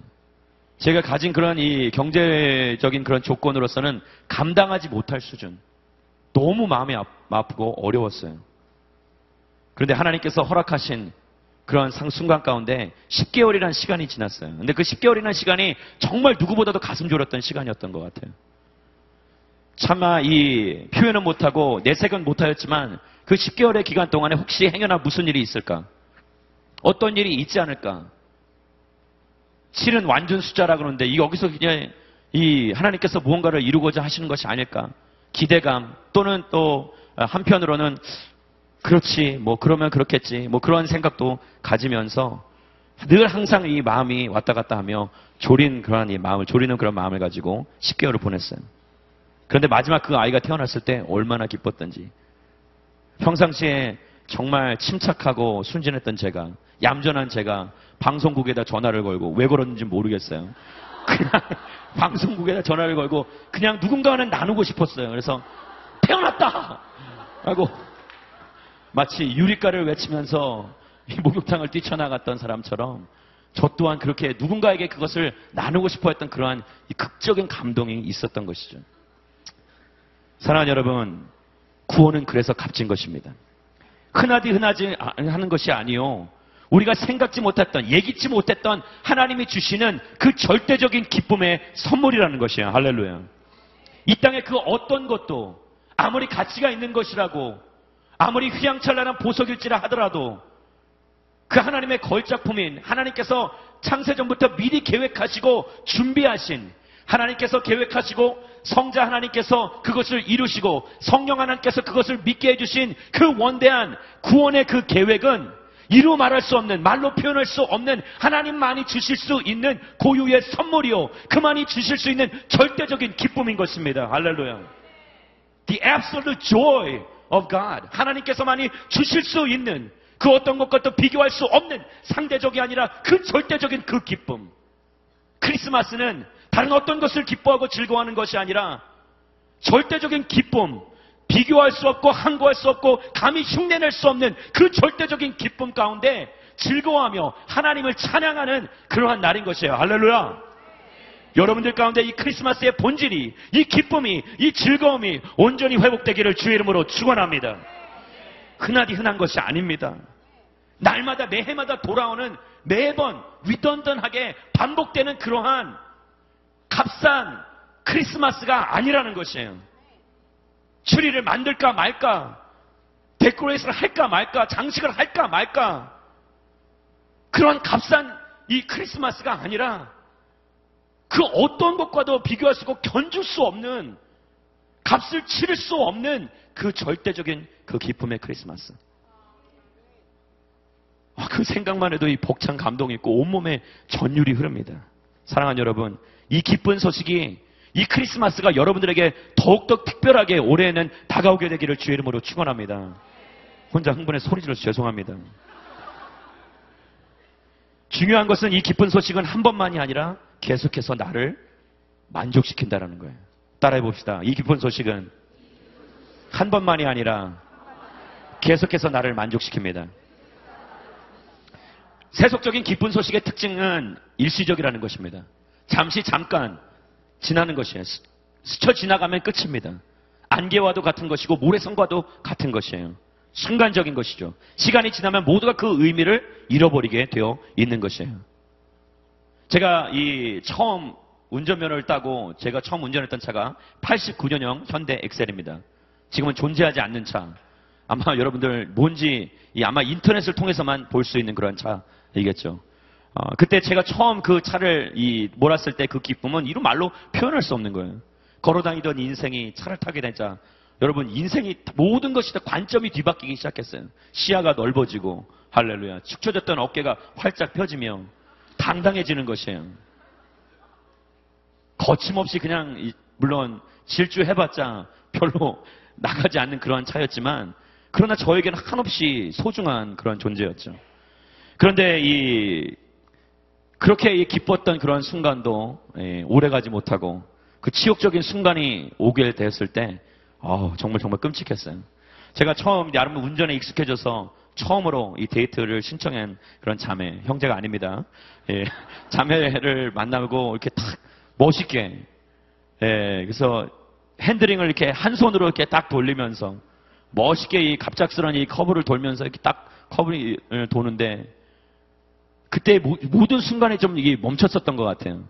Speaker 2: 제가 가진 그런 이 경제적인 그런 조건으로서는 감당하지 못할 수준. 너무 마음이 아프고 어려웠어요. 그런데 하나님께서 허락하신 그런 상 순간 가운데 10개월이라는 시간이 지났어요. 근데 그 10개월이라는 시간이 정말 누구보다도 가슴 졸였던 시간이었던 것 같아요. 차마 이 표현은 못하고 내색은 못하였지만 그 10개월의 기간 동안에 혹시 행여나 무슨 일이 있을까? 어떤 일이 있지 않을까? 7은 완전 숫자라 그러는데 이 여기서 그냥 이 하나님께서 무언가를 이루고자 하시는 것이 아닐까? 기대감 또는 또 한편으로는 그렇지 뭐 그러면 그렇겠지 뭐 그런 생각도 가지면서 늘 항상 이 마음이 왔다 갔다 하며 졸인 그러한 이 마음을 졸이는 그런 마음을 가지고 10개월을 보냈어요. 그런데 마지막 그 아이가 태어났을 때 얼마나 기뻤던지 평상시에 정말 침착하고 순진했던 제가 얌전한 제가 방송국에다 전화를 걸고 왜 걸었는지 모르겠어요. 그냥 방송국에다 전화를 걸고 그냥 누군가는 나누고 싶었어요. 그래서 태어났다! 하고 마치 유리가를 외치면서 이 목욕탕을 뛰쳐나갔던 사람처럼 저 또한 그렇게 누군가에게 그것을 나누고 싶어 했던 그러한 이 극적인 감동이 있었던 것이죠. 사랑하는 여러분, 구원은 그래서 값진 것입니다. 흔하디 흔하지 하는 것이 아니요. 우리가 생각지 못했던, 예기치 못했던 하나님이 주시는 그 절대적인 기쁨의 선물이라는 것이에요. 할렐루야. 이 땅에 그 어떤 것도 아무리 가치가 있는 것이라고 아무리 휘황찬란한 보석일지라 하더라도 그 하나님의 걸작품인 하나님께서 창세전부터 미리 계획하시고 준비하신 하나님께서 계획하시고 성자 하나님께서 그것을 이루시고 성령 하나님께서 그것을 믿게 해주신 그 원대한 구원의 그 계획은 이루 말할 수 없는 말로 표현할 수 없는 하나님만이 주실 수 있는 고유의 선물이요 그만이 주실 수 있는 절대적인 기쁨인 것입니다. 할렐루야. The absolute joy of God. 하나님께서만이 주실 수 있는 그 어떤 것과도 비교할 수 없는 상대적이 아니라 그 절대적인 그 기쁨. 크리스마스는 다른 어떤 것을 기뻐하고 즐거워하는 것이 아니라 절대적인 기쁨, 비교할 수 없고 항거할 수 없고 감히 흉내낼 수 없는 그 절대적인 기쁨 가운데 즐거워하며 하나님을 찬양하는 그러한 날인 것이에요. 할렐루야. 여러분들 가운데 이 크리스마스의 본질이, 이 기쁨이, 이 즐거움이 온전히 회복되기를 주의 이름으로 축원합니다. 흔하디 흔한 것이 아닙니다. 날마다 매해마다 돌아오는 매번 위던던하게 반복되는 그러한 값싼 크리스마스가 아니라는 것이에요. 추리를 만들까 말까, 데코레이션을 할까 말까, 장식을 할까 말까, 그런 값싼 이 크리스마스가 아니라 그 어떤 것과도 비교할 수 없고 견줄 수 없는 값을 치를 수 없는 그 절대적인 그 기쁨의 크리스마스. 아, 그 생각만 해도 이 벅찬 감동이 있고 온몸에 전율이 흐릅니다. 사랑하는 여러분, 이 기쁜 소식이 이 크리스마스가 여러분들에게 더욱더 특별하게 올해에는 다가오게 되기를 주의 이름으로 축원합니다. 혼자 흥분해 소리 질러서 죄송합니다. 중요한 것은 이 기쁜 소식은 한 번만이 아니라 계속해서 나를 만족시킨다라는 거예요. 따라해 봅시다. 이 기쁜 소식은 한 번만이 아니라 계속해서 나를 만족시킵니다. 세속적인 기쁜 소식의 특징은 일시적이라는 것입니다. 잠시 잠깐 지나는 것이에요. 스쳐 지나가면 끝입니다. 안개와도 같은 것이고 모래성과도 같은 것이에요. 순간적인 것이죠. 시간이 지나면 모두가 그 의미를 잃어버리게 되어 있는 것이에요. 제가 이 처음 운전면허를 따고 제가 처음 운전했던 차가 89년형 현대 엑셀입니다. 지금은 존재하지 않는 차. 아마 여러분들 뭔지 아마 인터넷을 통해서만 볼 수 있는 그런 차이겠죠. 어, 그때 제가 처음 그 차를 이 몰았을 때 그 기쁨은 이루 말로 표현할 수 없는 거예요. 걸어다니던 인생이 차를 타게 되자 여러분 인생이 모든 것이 다 관점이 뒤바뀌기 시작했어요. 시야가 넓어지고 할렐루야 축 처졌던 어깨가 활짝 펴지며 당당해지는 것이에요. 거침없이 그냥 물론 질주해봤자 별로 나가지 않는 그러한 차였지만 그러나 저에게는 한없이 소중한 그런 존재였죠. 그런데 이 그렇게 기뻤던 그런 순간도 예, 오래가지 못하고 그 치욕적인 순간이 오게 됐을 때 어, 정말 정말 끔찍했어요. 제가 처음 여러분 운전에 익숙해져서 처음으로 이 데이트를 신청한 그런 자매 형제가 아닙니다. 예, 자매를 만나고 이렇게 탁 멋있게 예, 그래서 핸들링을 이렇게 한 손으로 이렇게 딱 돌리면서 멋있게 이 갑작스러운 이 커브를 돌면서 이렇게 딱 커브를 도는데 그때 모- 모든 순간에 좀 이게 멈췄었던 것 같아요.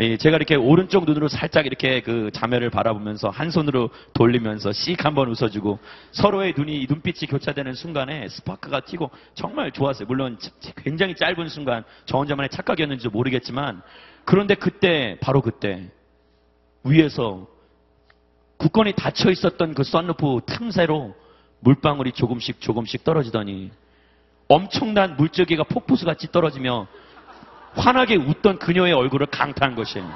Speaker 2: 예, 제가 이렇게 오른쪽 눈으로 살짝 이렇게 그 자매를 바라보면서 한 손으로 돌리면서 씩 한번 웃어주고 서로의 눈이 눈빛이 교차되는 순간에 스파크가 튀고 정말 좋았어요. 물론 자- 굉장히 짧은 순간 저 혼자만의 착각이었는지도 모르겠지만 그런데 그때 바로 그때 위에서 굳건히 닫혀 있었던 그 썬루프 틈새로 물방울이 조금씩 조금씩 떨어지더니 엄청난 물줄기가 폭포수 같이 떨어지며 환하게 웃던 그녀의 얼굴을 강타한 것이에요.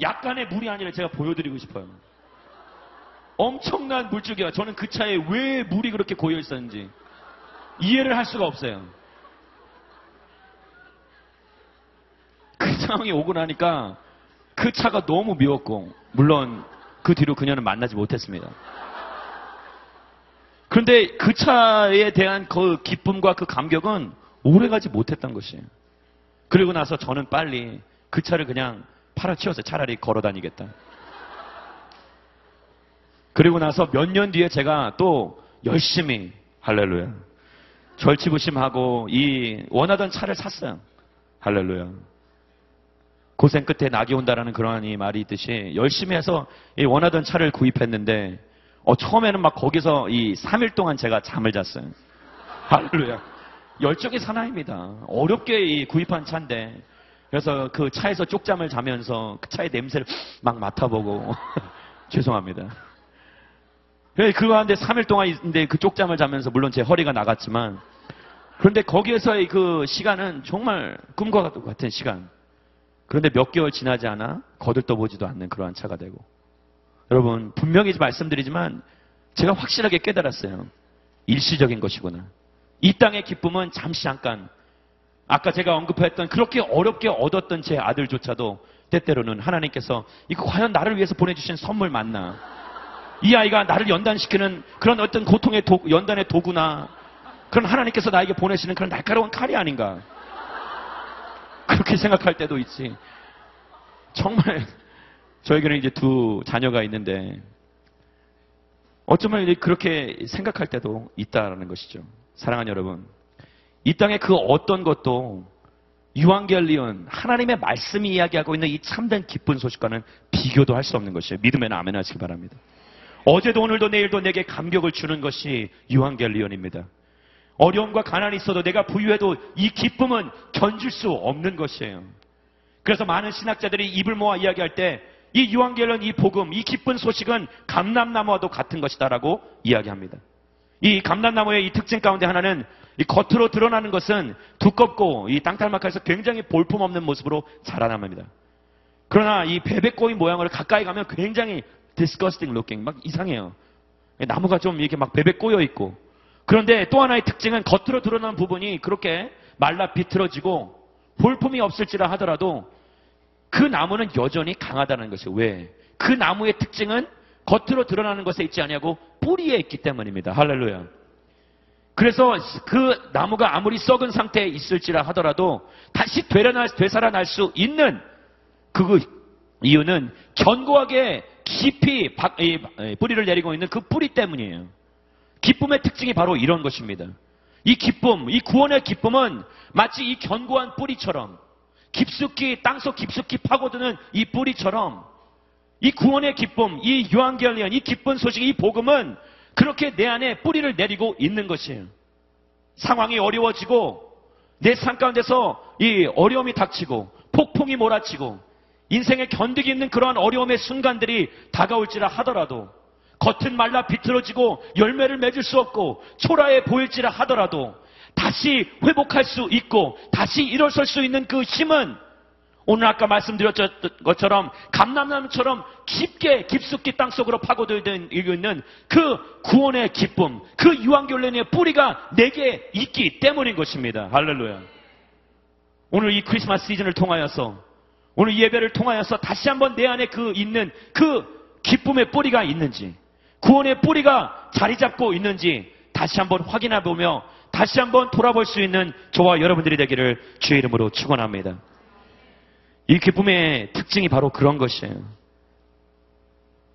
Speaker 2: 약간의 물이 아니라 제가 보여드리고 싶어요. 엄청난 물줄기가 저는 그 차에 왜 물이 그렇게 고여 있었는지 이해를 할 수가 없어요. 그 상황이 오고 나니까 그 차가 너무 미웠고 물론 그 뒤로 그녀는 만나지 못했습니다. 그런데 그 차에 대한 그 기쁨과 그 감격은 오래가지 못했던 것이에요. 그리고 나서 저는 빨리 그 차를 그냥 팔아치웠어요. 차라리 걸어 다니겠다. 그리고 나서 몇 년 뒤에 제가 또 열심히 할렐루야. 절치부심하고 이 원하던 차를 샀어요. 할렐루야. 고생 끝에 낙이 온다라는 그러한 이 말이 있듯이 열심히 해서 이 원하던 차를 구입했는데 어, 처음에는 막 거기서 이 3일 동안 제가 잠을 잤어요. 할렐루야. 열정의 사나입니다. 어렵게 이 구입한 차인데 그래서 그 차에서 쪽잠을 자면서 그 차의 냄새를 막 맡아보고 죄송합니다. 그 가운데 3일 동안 있는데 그 쪽잠을 자면서 물론 제 허리가 나갔지만 그런데 거기에서의 그 시간은 정말 꿈과 같은 시간. 그런데 몇 개월 지나지 않아 거들떠보지도 않는 그러한 차가 되고 여러분 분명히 말씀드리지만 제가 확실하게 깨달았어요. 일시적인 것이구나. 이 땅의 기쁨은 잠시 잠깐 아까 제가 언급했던 그렇게 어렵게 얻었던 제 아들조차도 때때로는 하나님께서 이거 과연 나를 위해서 보내주신 선물 맞나? 이 아이가 나를 연단시키는 그런 어떤 고통의 도, 연단의 도구나 그런 하나님께서 나에게 보내시는 그런 날카로운 칼이 아닌가? 그렇게 생각할 때도 있지. 정말 저에게는 이제 두 자녀가 있는데 어쩌면 그렇게 생각할 때도 있다라는 것이죠. 사랑하는 여러분, 이 땅의 그 어떤 것도 유한결리온 하나님의 말씀이 이야기하고 있는 이 참된 기쁜 소식과는 비교도 할 수 없는 것이에요. 믿으면 아멘 하시기 바랍니다. 어제도 오늘도 내일도 내게 감격을 주는 것이 유한결리온입니다. 어려움과 가난이 있어도 내가 부유해도 이 기쁨은 견줄 수 없는 것이에요. 그래서 많은 신학자들이 입을 모아 이야기할 때 이 유한결론 이 복음, 이 기쁜 소식은 감람나무와도 같은 것이다라고 이야기합니다. 이 감람나무의 이 특징 가운데 하나는 이 겉으로 드러나는 것은 두껍고 이 땅탈막해서 굉장히 볼품없는 모습으로 자라납니다. 그러나 이 베베꼬이 모양으로 가까이 가면 굉장히 disgusting looking, 막 이상해요. 나무가 좀 이렇게 막 베베 꼬여 있고. 그런데 또 하나의 특징은 겉으로 드러나는 부분이 그렇게 말라 비틀어지고 볼품이 없을지라 하더라도 그 나무는 여전히 강하다는 것이에요. 왜? 그 나무의 특징은 겉으로 드러나는 것에 있지 아니하고 뿌리에 있기 때문입니다. 할렐루야. 그래서 그 나무가 아무리 썩은 상태에 있을지라 하더라도 다시 되살아날, 되살아날 수 있는 그 이유는 견고하게 깊이 뿌리를 내리고 있는 그 뿌리 때문이에요. 기쁨의 특징이 바로 이런 것입니다. 이 기쁨, 이 구원의 기쁨은 마치 이 견고한 뿌리처럼 깊숙이 땅속 깊숙이 파고드는 이 뿌리처럼 이 구원의 기쁨, 이 유한결리언, 이 기쁜 소식, 이 복음은 그렇게 내 안에 뿌리를 내리고 있는 것이에요. 상황이 어려워지고 내 삶 가운데서 이 어려움이 닥치고 폭풍이 몰아치고 인생에 견디기 있는 그러한 어려움의 순간들이 다가올지라 하더라도 겉은 말라 비틀어지고 열매를 맺을 수 없고 초라해 보일지라 하더라도 다시 회복할 수 있고 다시 일어설 수 있는 그 힘은 오늘 아까 말씀드렸던 것처럼 감남나무처럼 깊게 깊숙이 땅속으로 파고들고 있는 그 구원의 기쁨, 그 유한결론의 뿌리가 내게 있기 때문인 것입니다. 할렐루야. 오늘 이 크리스마스 시즌을 통하여서 오늘 예배를 통하여서 다시 한번 내 안에 그 있는 그 기쁨의 뿌리가 있는지 구원의 뿌리가 자리 잡고 있는지 다시 한번 확인해 보며 다시 한번 돌아볼 수 있는 저와 여러분들이 되기를 주의 이름으로 축원합니다. 이 기쁨의 특징이 바로 그런 것이에요.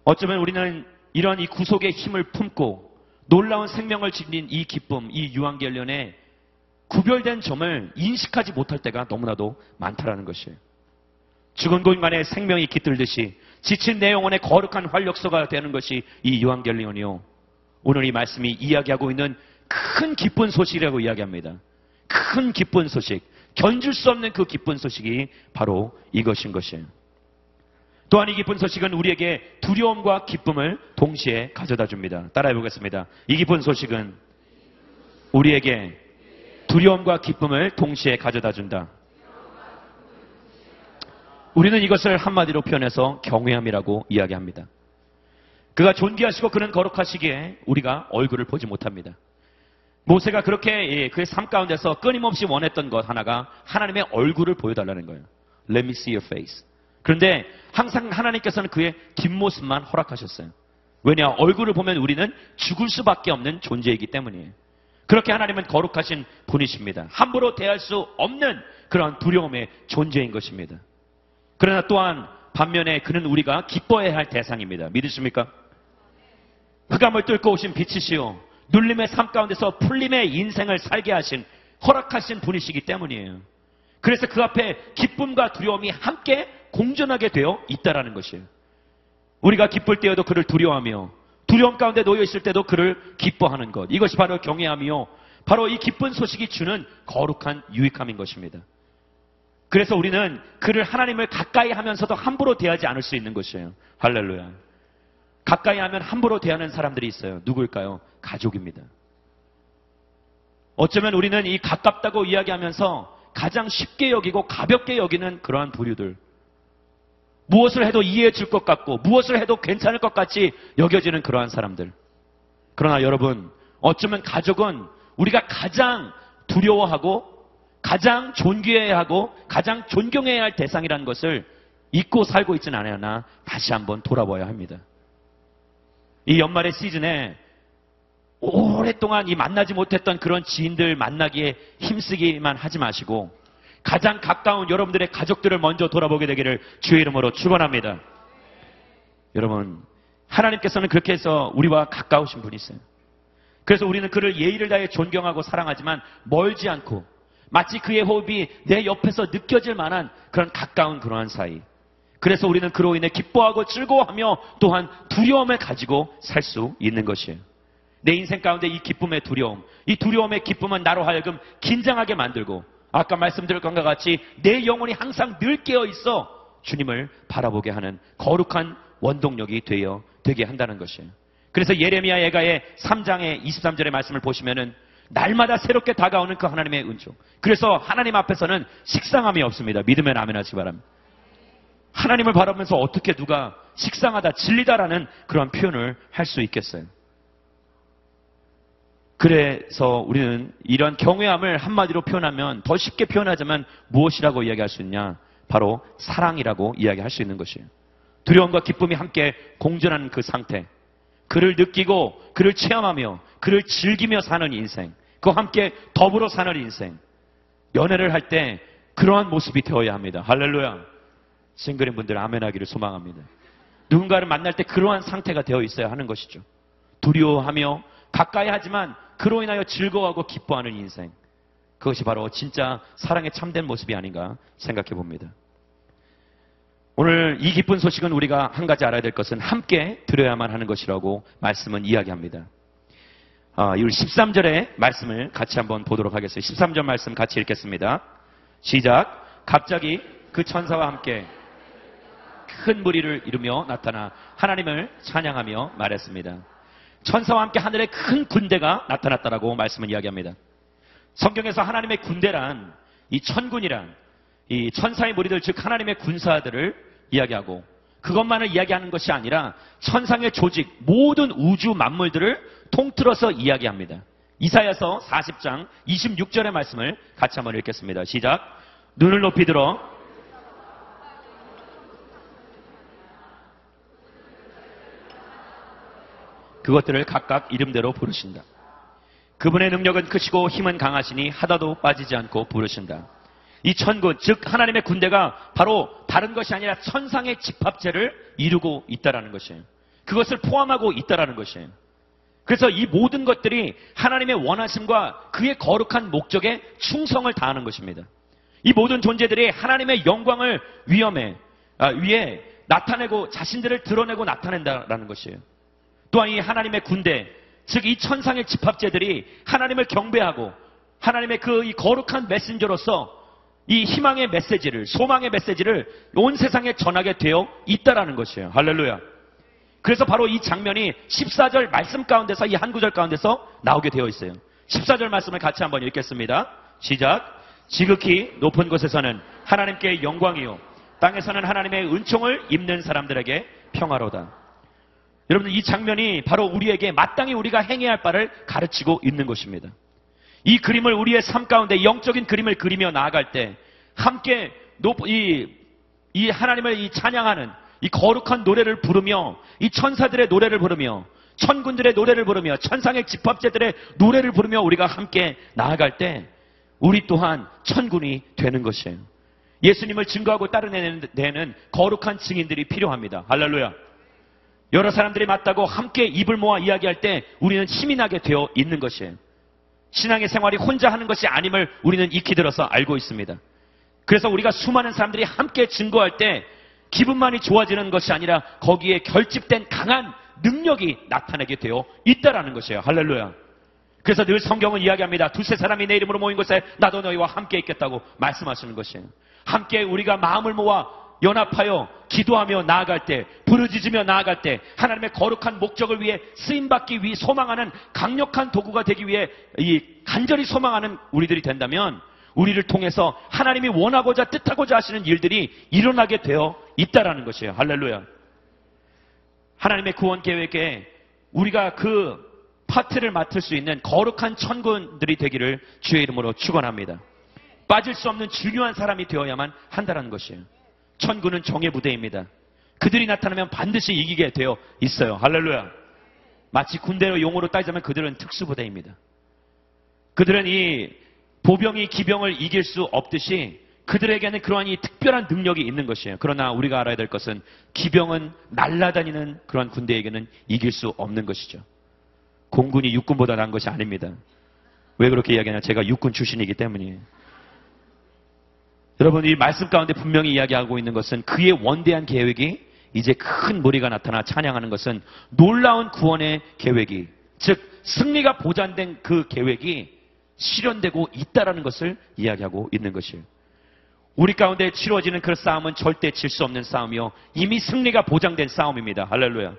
Speaker 2: 어쩌면 우리는 이러한 이 구속의 힘을 품고 놀라운 생명을 지닌 이 기쁨, 이 유한결련에 구별된 점을 인식하지 못할 때가 너무나도 많다라는 것이에요. 죽은 곳만에 생명이 깃들듯이 지친 내 영혼의 거룩한 활력소가 되는 것이 이 유한결련이요. 오늘 이 말씀이 이야기하고 있는 큰 기쁜 소식이라고 이야기합니다. 큰 기쁜 소식, 견줄 수 없는 그 기쁜 소식이 바로 이것인 것이에요. 또한 이 기쁜 소식은 우리에게 두려움과 기쁨을 동시에 가져다 줍니다. 따라해 보겠습니다. 이 기쁜 소식은 우리에게 두려움과 기쁨을 동시에 가져다 준다. 우리는 이것을 한마디로 표현해서 경외함이라고 이야기합니다. 그가 존귀하시고 그는 거룩하시기에 우리가 얼굴을 보지 못합니다. 모세가 그렇게 예, 그의 삶 가운데서 끊임없이 원했던 것 하나가 하나님의 얼굴을 보여달라는 거예요. Let me see your face. 그런데 항상 하나님께서는 그의 뒷모습만 허락하셨어요. 왜냐? 얼굴을 보면 우리는 죽을 수밖에 없는 존재이기 때문이에요. 그렇게 하나님은 거룩하신 분이십니다. 함부로 대할 수 없는 그런 두려움의 존재인 것입니다. 그러나 또한 반면에 그는 우리가 기뻐해야 할 대상입니다. 믿으십니까? 흑암을 뚫고 오신 빛이시요. 눌림의 삶 가운데서 풀림의 인생을 살게 하신 허락하신 분이시기 때문이에요. 그래서 그 앞에 기쁨과 두려움이 함께 공존하게 되어 있다라는 것이에요. 우리가 기쁠 때에도 그를 두려워하며 두려움 가운데 놓여 있을 때도 그를 기뻐하는 것. 이것이 바로 경외함이요. 바로 이 기쁜 소식이 주는 거룩한 유익함인 것입니다. 그래서 우리는 그를 하나님을 가까이 하면서도 함부로 대하지 않을 수 있는 것이에요. 할렐루야. 가까이 하면 함부로 대하는 사람들이 있어요. 누구일까요? 가족입니다. 어쩌면 우리는 이 가깝다고 이야기하면서 가장 쉽게 여기고 가볍게 여기는 그러한 부류들. 무엇을 해도 이해해 줄 것 같고 무엇을 해도 괜찮을 것 같이 여겨지는 그러한 사람들. 그러나 여러분, 어쩌면 가족은 우리가 가장 두려워하고 가장 존귀해야 하고 가장 존경해야 할 대상이라는 것을 잊고 살고 있지는 않아나 다시 한번 돌아봐야 합니다. 이 연말의 시즌에 오랫동안 이 만나지 못했던 그런 지인들 만나기에 힘쓰기만 하지 마시고 가장 가까운 여러분들의 가족들을 먼저 돌아보게 되기를 주의 이름으로 축원합니다. 여러분 하나님께서는 그렇게 해서 우리와 가까우신 분이세요. 그래서 우리는 그를 예의를 다해 존경하고 사랑하지만 멀지 않고 마치 그의 호흡이 내 옆에서 느껴질 만한 그런 가까운 그러한 사이. 그래서 우리는 그로 인해 기뻐하고 즐거워하며 또한 두려움을 가지고 살 수 있는 것이에요. 내 인생 가운데 이 기쁨의 두려움, 이 두려움의 기쁨은 나로 하여금 긴장하게 만들고 아까 말씀드린 것과 같이 내 영혼이 항상 늘 깨어 있어 주님을 바라보게 하는 거룩한 원동력이 되어 되게 한다는 것이에요. 그래서 예레미야 예가의 3장의 23절의 말씀을 보시면은 날마다 새롭게 다가오는 그 하나님의 은총. 그래서 하나님 앞에서는 식상함이 없습니다. 믿으면 아멘 하시기 바랍니다. 하나님을 바라보면서 어떻게 누가 식상하다, 진리다라는 그런 표현을 할 수 있겠어요. 그래서 우리는 이런 경외함을 한마디로 표현하면 더 쉽게 표현하자면 무엇이라고 이야기할 수 있냐? 바로 사랑이라고 이야기할 수 있는 것이에요. 두려움과 기쁨이 함께 공존하는 그 상태. 그를 느끼고 그를 체험하며 그를 즐기며 사는 인생. 그와 함께 더불어 사는 인생. 연애를 할 때 그러한 모습이 되어야 합니다. 할렐루야. 싱글인 분들 아멘하기를 소망합니다. 누군가를 만날 때 그러한 상태가 되어 있어야 하는 것이죠. 두려워하며 가까이 하지만 그로 인하여 즐거워하고 기뻐하는 인생. 그것이 바로 진짜 사랑의 참된 모습이 아닌가 생각해 봅니다. 오늘 이 기쁜 소식은 우리가 한 가지 알아야 될 것은 함께 들어야만 하는 것이라고 말씀은 이야기합니다. 아, 이 13절의 말씀을 같이 한번 보도록 하겠습니다. 13절 말씀 같이 읽겠습니다. 시작. 갑자기 그 천사와 함께 큰 무리를 이루며 나타나 하나님을 찬양하며 말했습니다. 천사와 함께 하늘에 큰 군대가 나타났다라고 말씀을 이야기합니다. 성경에서 하나님의 군대란 이 천군이란 이 천사의 무리들 즉 하나님의 군사들을 이야기하고 그것만을 이야기하는 것이 아니라 천상의 조직 모든 우주 만물들을 통틀어서 이야기합니다. 이사야서 40장 26절의 말씀을 같이 한번 읽겠습니다. 시작. 눈을 높이 들어 그것들을 각각 이름대로 부르신다. 그분의 능력은 크시고 힘은 강하시니 하다도 빠지지 않고 부르신다. 이 천군, 즉 하나님의 군대가 바로 다른 것이 아니라 천상의 집합체를 이루고 있다라는 것이에요. 그것을 포함하고 있다라는 것이에요. 그래서 이 모든 것들이 하나님의 원하심과 그의 거룩한 목적에 충성을 다하는 것입니다. 이 모든 존재들이 하나님의 영광을 위험에, 아, 위에 나타내고 자신들을 드러내고 나타낸다라는 것이에요. 또한 이 하나님의 군대, 즉 이 천상의 집합제들이 하나님을 경배하고 하나님의 그이 거룩한 메신저로서 이 희망의 메시지를, 소망의 메시지를 온 세상에 전하게 되어 있다라는 것이에요. 할렐루야. 그래서 바로 이 장면이 14절 말씀 가운데서 이 한 구절 가운데서 나오게 되어 있어요. 14절 말씀을 같이 한번 읽겠습니다. 시작. 지극히 높은 곳에서는 하나님께 영광이요. 땅에서는 하나님의 은총을 입는 사람들에게 평화로다. 여러분 이 장면이 바로 우리에게 마땅히 우리가 행해야 할 바를 가르치고 있는 것입니다. 이 그림을 우리의 삶 가운데 영적인 그림을 그리며 나아갈 때 함께 높, 이, 이 하나님을 이 찬양하는 이 거룩한 노래를 부르며 이 천사들의 노래를 부르며 천군들의 노래를 부르며 천상의 집합제들의 노래를 부르며 우리가 함께 나아갈 때 우리 또한 천군이 되는 것이에요. 예수님을 증거하고 따르는 데는 거룩한 증인들이 필요합니다. 할렐루야. 여러 사람들이 맞다고 함께 입을 모아 이야기할 때 우리는 힘이 나게 되어 있는 것이에요. 신앙의 생활이 혼자 하는 것이 아님을 우리는 익히 들어서 알고 있습니다. 그래서 우리가 수많은 사람들이 함께 증거할 때 기분만이 좋아지는 것이 아니라 거기에 결집된 강한 능력이 나타나게 되어 있다라는 것이에요. 할렐루야. 그래서 늘 성경은 이야기합니다. 두세 사람이 내 이름으로 모인 곳에 나도 너희와 함께 있겠다고 말씀하시는 것이에요. 함께 우리가 마음을 모아 연합하여 기도하며 나아갈 때, 부르짖으며 나아갈 때, 하나님의 거룩한 목적을 위해 쓰임받기 위해 소망하는 강력한 도구가 되기 위해 이 간절히 소망하는 우리들이 된다면, 우리를 통해서 하나님이 원하고자 뜻하고자 하시는 일들이 일어나게 되어 있다라는 것이에요. 할렐루야. 하나님의 구원 계획에 우리가 그 파트를 맡을 수 있는 거룩한 천군들이 되기를 주의 이름으로 축원합니다. 빠질 수 없는 중요한 사람이 되어야만 한다는 것이에요. 천군은 정의 부대입니다. 그들이 나타나면 반드시 이기게 되어 있어요. 할렐루야. 마치 군대로 용어로 따지자면 그들은 특수부대입니다. 그들은 이 보병이 기병을 이길 수 없듯이 그들에게는 그러한 이 특별한 능력이 있는 것이에요. 그러나 우리가 알아야 될 것은 기병은 날아다니는 그러한 군대에게는 이길 수 없는 것이죠. 공군이 육군보다 나은 것이 아닙니다. 왜 그렇게 이야기하냐? 제가 육군 출신이기 때문이에요. 여러분, 이 말씀 가운데 분명히 이야기하고 있는 것은 그의 원대한 계획이 이제 큰 무리가 나타나 찬양하는 것은 놀라운 구원의 계획이, 즉, 승리가 보장된 그 계획이 실현되고 있다라는 것을 이야기하고 있는 것이에요. 우리 가운데 치러지는 그 싸움은 절대 질 수 없는 싸움이요. 이미 승리가 보장된 싸움입니다. 할렐루야.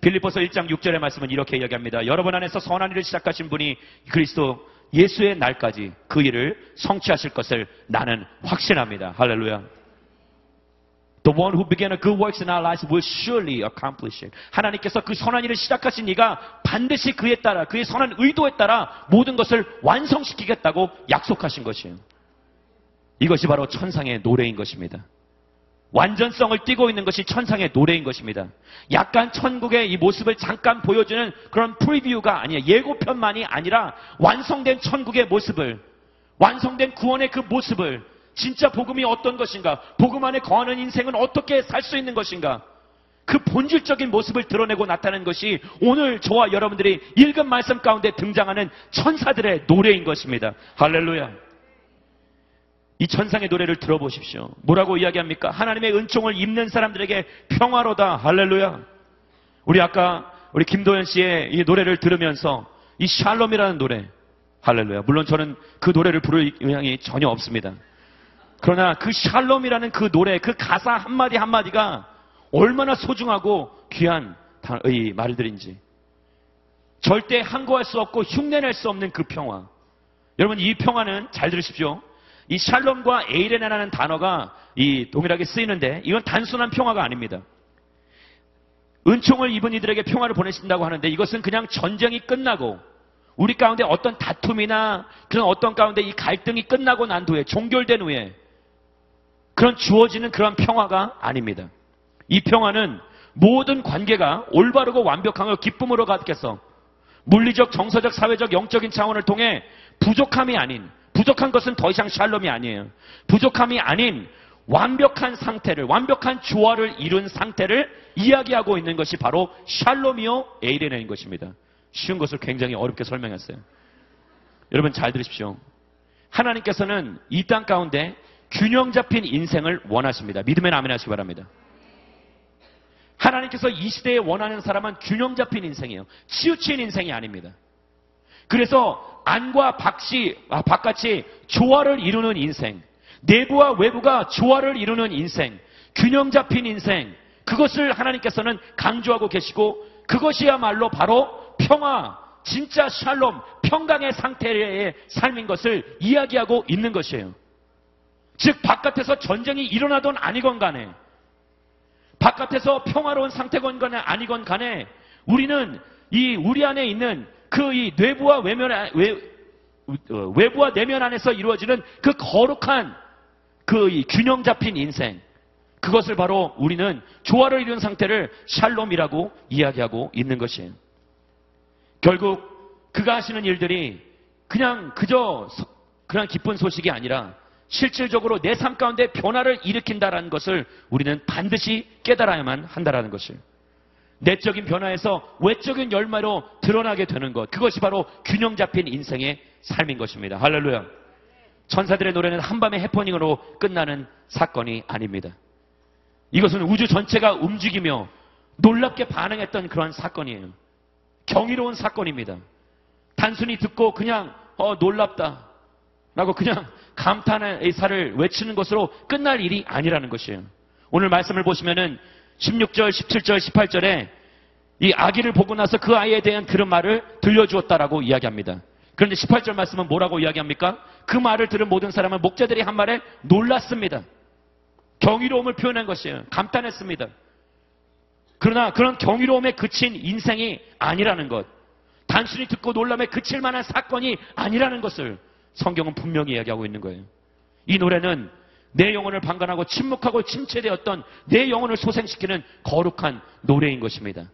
Speaker 2: 빌리포서 1장 6절의 말씀은 이렇게 이야기합니다. 여러분 안에서 선한 일을 시작하신 분이 그리스도 예수의 날까지 그 일을 성취하실 것을 나는 확신합니다. 할렐루야. The one who began a good works in our lives will surely accomplish it. 하나님께서 그 선한 일을 시작하신 이가 반드시 그에 따라 그의 선한 의도에 따라 모든 것을 완성시키겠다고 약속하신 것이에요. 이것이 바로 천상의 노래인 것입니다. 완전성을 띠고 있는 것이 천상의 노래인 것입니다. 약간 천국의 이 모습을 잠깐 보여주는 그런 프리뷰가 아니에요. 예고편만이 아니라 완성된 천국의 모습을, 완성된 구원의 그 모습을, 진짜 복음이 어떤 것인가, 복음 안에 거하는 인생은 어떻게 살 수 있는 것인가, 그 본질적인 모습을 드러내고 나타낸 것이 오늘 저와 여러분들이 읽은 말씀 가운데 등장하는 천사들의 노래인 것입니다. 할렐루야. 이 천상의 노래를 들어보십시오. 뭐라고 이야기합니까? 하나님의 은총을 입는 사람들에게 평화로다. 할렐루야. 우리 아까 우리 김도현 씨의 이 노래를 들으면서 이 샬롬이라는 노래. 할렐루야. 물론 저는 그 노래를 부를 의향이 전혀 없습니다. 그러나 그 샬롬이라는 그 노래, 그 가사 한마디 한마디가 얼마나 소중하고 귀한 이 말들인지. 절대 항거할 수 없고 흉내낼 수 없는 그 평화. 여러분 이 평화는 잘 들으십시오. 이 샬롬과 에이레나라는 단어가 이 동일하게 쓰이는데 이건 단순한 평화가 아닙니다. 은총을 입은 이들에게 평화를 보내신다고 하는데 이것은 그냥 전쟁이 끝나고 우리 가운데 어떤 다툼이나 그런 어떤 가운데 이 갈등이 끝나고 난 후에 종결된 후에 그런 주어지는 그런 평화가 아닙니다. 이 평화는 모든 관계가 올바르고 완벽한 기쁨으로 가득해서 물리적, 정서적, 사회적, 영적인 차원을 통해 부족함이 아닌 부족한 것은 더 이상 샬롬이 아니에요. 부족함이 아닌 완벽한 상태를, 완벽한 조화를 이룬 상태를 이야기하고 있는 것이 바로 샬롬이요 에이레나인 것입니다. 쉬운 것을 굉장히 어렵게 설명했어요. 여러분 잘 들으십시오. 하나님께서는 이 땅 가운데 균형 잡힌 인생을 원하십니다. 믿으면 아멘 하시기 바랍니다. 하나님께서 이 시대에 원하는 사람은 균형 잡힌 인생이에요. 치우친 인생이 아닙니다. 그래서 안과 박시, 아, 바깥이 조화를 이루는 인생, 내부와 외부가 조화를 이루는 인생, 균형 잡힌 인생, 그것을 하나님께서는 강조하고 계시고 그것이야말로 바로 평화, 진짜 샬롬, 평강의 상태의 삶인 것을 이야기하고 있는 것이에요. 즉 바깥에서 전쟁이 일어나던 아니건 간에 바깥에서 평화로운 상태건 간에 아니건 간에 우리는 이 우리 안에 있는 그 이 뇌부와 외면 외, 어, 외부와 내면 안에서 이루어지는 그 거룩한 그 이 균형 잡힌 인생 그것을 바로 우리는 조화를 이룬 상태를 샬롬이라고 이야기하고 있는 것이에요. 결국 그가 하시는 일들이 그냥 그저 서- 그냥 기쁜 소식이 아니라 실질적으로 내 삶 가운데 변화를 일으킨다라는 것을 우리는 반드시 깨달아야만 한다라는 것을. 내적인 변화에서 외적인 열매로 드러나게 되는 것. 그것이 바로 균형 잡힌 인생의 삶인 것입니다. 할렐루야. 천사들의 노래는 한밤의 해퍼닝으로 끝나는 사건이 아닙니다. 이것은 우주 전체가 움직이며 놀랍게 반응했던 그런 사건이에요. 경이로운 사건입니다. 단순히 듣고 그냥 어 놀랍다 라고 그냥 감탄의 의사를 외치는 것으로 끝날 일이 아니라는 것이에요. 오늘 말씀을 보시면은 16절, 17절, 18절에 이 아기를 보고 나서 그 아이에 대한 그런 말을 들려주었다라고 이야기합니다. 그런데 18절 말씀은 뭐라고 이야기합니까? 그 말을 들은 모든 사람은 목자들이 한 말에 놀랐습니다. 경이로움을 표현한 것이에요. 감탄했습니다. 그러나 그런 경이로움에 그친 인생이 아니라는 것. 단순히 듣고 놀람에 그칠 만한 사건이 아니라는 것을 성경은 분명히 이야기하고 있는 거예요. 이 노래는 내 영혼을 방관하고 침묵하고 침체되었던 내 영혼을 소생시키는 거룩한 노래인 것입니다.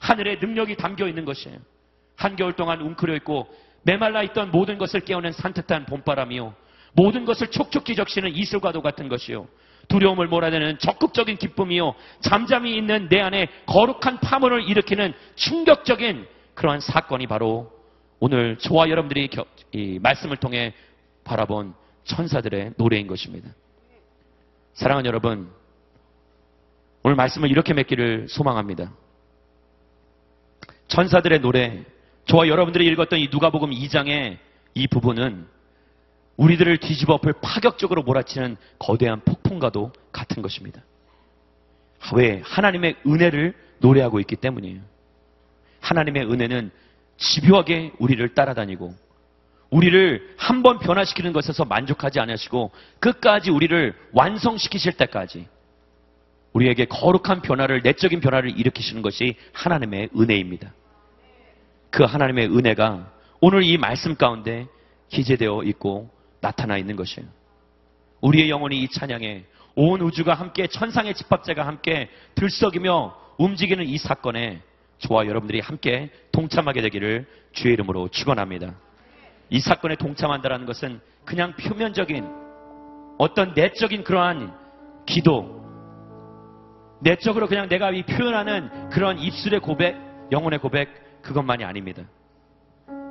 Speaker 2: 하늘의 능력이 담겨 있는 것이에요. 한겨울 동안 웅크려 있고 메말라 있던 모든 것을 깨우는 산뜻한 봄바람이요. 모든 것을 촉촉히 적시는 이슬과도 같은 것이요. 두려움을 몰아내는 적극적인 기쁨이요. 잠잠히 있는 내 안에 거룩한 파문을 일으키는 충격적인 그러한 사건이 바로 오늘 저와 여러분들이 말씀을 통해 바라본 천사들의 노래인 것입니다. 사랑하는 여러분, 오늘 말씀을 이렇게 맺기를 소망합니다. 천사들의 노래, 저와 여러분들이 읽었던 이 누가복음 2장의 이 부분은 우리들을 뒤집어 엎을 파격적으로 몰아치는 거대한 폭풍과도 같은 것입니다. 왜? 하나님의 은혜를 노래하고 있기 때문이에요. 하나님의 은혜는 집요하게 우리를 따라다니고 우리를 한 번 변화시키는 것에서 만족하지 않으시고 끝까지 우리를 완성시키실 때까지 우리에게 거룩한 변화를 내적인 변화를 일으키시는 것이 하나님의 은혜입니다. 그 하나님의 은혜가 오늘 이 말씀 가운데 기재되어 있고 나타나 있는 것이에요. 우리의 영혼이 이 찬양에 온 우주가 함께 천상의 집합자가 함께 들썩이며 움직이는 이 사건에 저와 여러분들이 함께 동참하게 되기를 주의 이름으로 축원합니다. 이 사건에 동참한다는 것은 그냥 표면적인 어떤 내적인 그러한 기도, 내적으로 그냥 내가 이 표현하는 그런 입술의 고백, 영혼의 고백, 그것만이 아닙니다.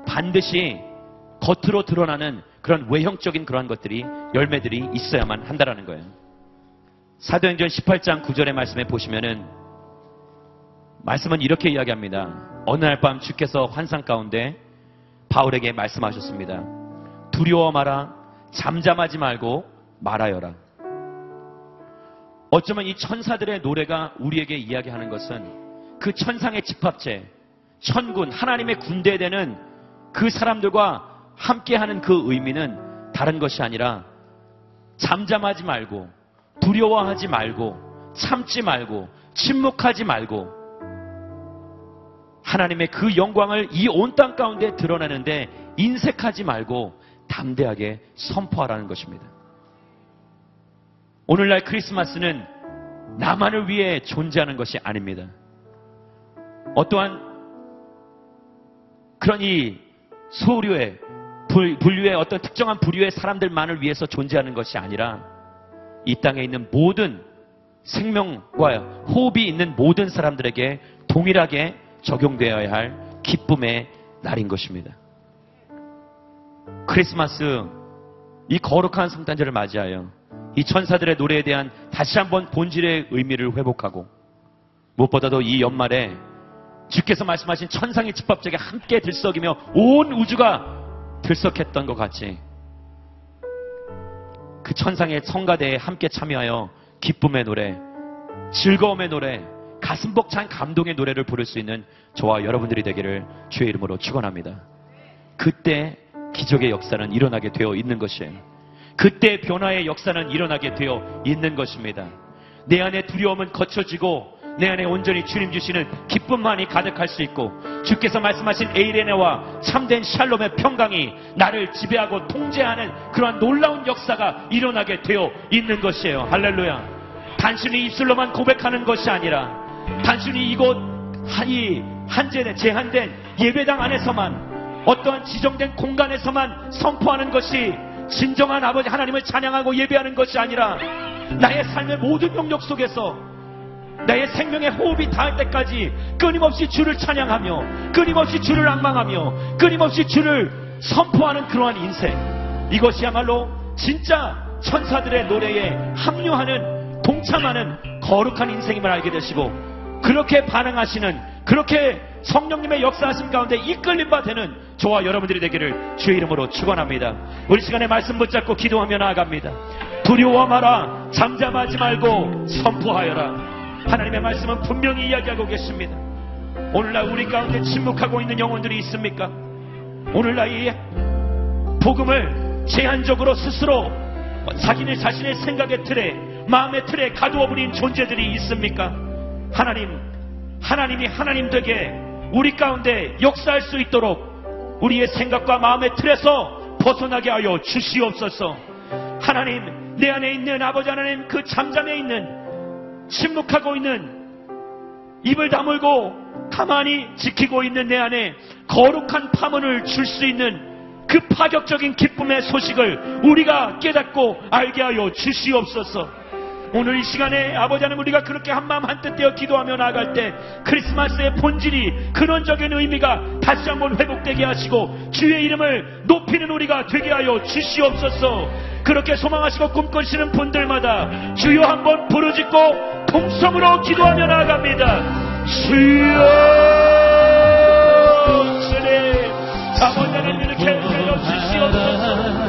Speaker 2: 반드시 겉으로 드러나는 그런 외형적인 그러한 것들이 열매들이 있어야만 한다라는 거예요. 사도행전 18장 9절의 말씀에 보시면은 말씀은 이렇게 이야기합니다. 어느 날 밤 주께서 환상 가운데 바울에게 말씀하셨습니다. 두려워 마라, 잠잠하지 말고 말하여라. 어쩌면 이 천사들의 노래가 우리에게 이야기하는 것은 그 천상의 집합체, 천군, 하나님의 군대 되는 그 사람들과 함께하는 그 의미는 다른 것이 아니라 잠잠하지 말고 두려워하지 말고 참지 말고 침묵하지 말고 하나님의 그 영광을 이 온 땅 가운데 드러내는데 인색하지 말고 담대하게 선포하라는 것입니다. 오늘날 크리스마스는 나만을 위해 존재하는 것이 아닙니다. 어떠한 그런 이 소류의 불- 분류의 어떤 특정한 부류의 사람들만을 위해서 존재하는 것이 아니라 이 땅에 있는 모든 생명과 호흡이 있는 모든 사람들에게 동일하게 적용되어야 할 기쁨의 날인 것입니다. 크리스마스 이 거룩한 성탄절을 맞이하여 이 천사들의 노래에 대한 다시 한번 본질의 의미를 회복하고 무엇보다도 이 연말에 주께서 말씀하신 천상의 집합적에 함께 들썩이며 온 우주가 들썩했던 것 같이 그 천상의 성가대에 함께 참여하여 기쁨의 노래, 즐거움의 노래, 가슴 벅찬 감동의 노래를 부를 수 있는 저와 여러분들이 되기를 주의 이름으로 축원합니다. 그때 기적의 역사는 일어나게 되어 있는 것이에요. 그때 변화의 역사는 일어나게 되어 있는 것입니다. 내 안에 두려움은 거쳐지고 내 안에 온전히 주님 주시는 기쁨만이 가득할 수 있고 주께서 말씀하신 에이레네와 참된 샬롬의 평강이 나를 지배하고 통제하는 그러한 놀라운 역사가 일어나게 되어 있는 것이에요. 할렐루야. 단순히 입술로만 고백하는 것이 아니라 단순히 이곳 이 한제된 제한된 예배당 안에서만 어떠한 지정된 공간에서만 선포하는 것이 진정한 아버지 하나님을 찬양하고 예배하는 것이 아니라 나의 삶의 모든 영역 속에서 나의 생명의 호흡이 닿을 때까지 끊임없이 주를 찬양하며 끊임없이 주를 악망하며 끊임없이 주를 선포하는 그러한 인생. 이것이야말로 진짜 천사들의 노래에 합류하는 동참하는 거룩한 인생임을 알게 되시고 그렇게 반응하시는 그렇게 성령님의 역사하심 가운데 이끌림 바 되는 저와 여러분들이 되기를 주의 이름으로 축원합니다. 우리 시간에 말씀 붙잡고 기도하며 나아갑니다. 두려워 마라 잠잠하지 말고 선포하여라. 하나님의 말씀은 분명히 이야기하고 계십니다. 오늘날 우리 가운데 침묵하고 있는 영혼들이 있습니까? 오늘날 이 복음을 제한적으로 스스로 자기네 자신의 생각의 틀에 마음의 틀에 가두어 버린 존재들이 있습니까? 하나님, 하나님이 하나님 되게 우리 가운데 역사할 수 있도록 우리의 생각과 마음의 틀에서 벗어나게 하여 주시옵소서. 하나님, 내 안에 있는 아버지 하나님 그 잠잠에 있는 침묵하고 있는 입을 다물고 가만히 지키고 있는 내 안에 거룩한 파문을 줄 수 있는 그 파격적인 기쁨의 소식을 우리가 깨닫고 알게 하여 주시옵소서. 오늘 이 시간에 아버지 하나님 우리가 그렇게 한마음 한뜻 되어 기도하며 나아갈 때 크리스마스의 본질이 근원적인 의미가 다시 한번 회복되게 하시고 주의 이름을 높이는 우리가 되게 하여 주시옵소서. 그렇게 소망하시고 꿈꾸시는 분들마다 주여 한번 부르짖고 통성으로 기도하며 나아갑니다. 주여! 주님 아버지 하나님 이렇게 주시옵소서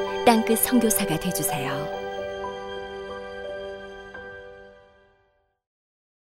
Speaker 3: 땅끝 성교사가 되주세요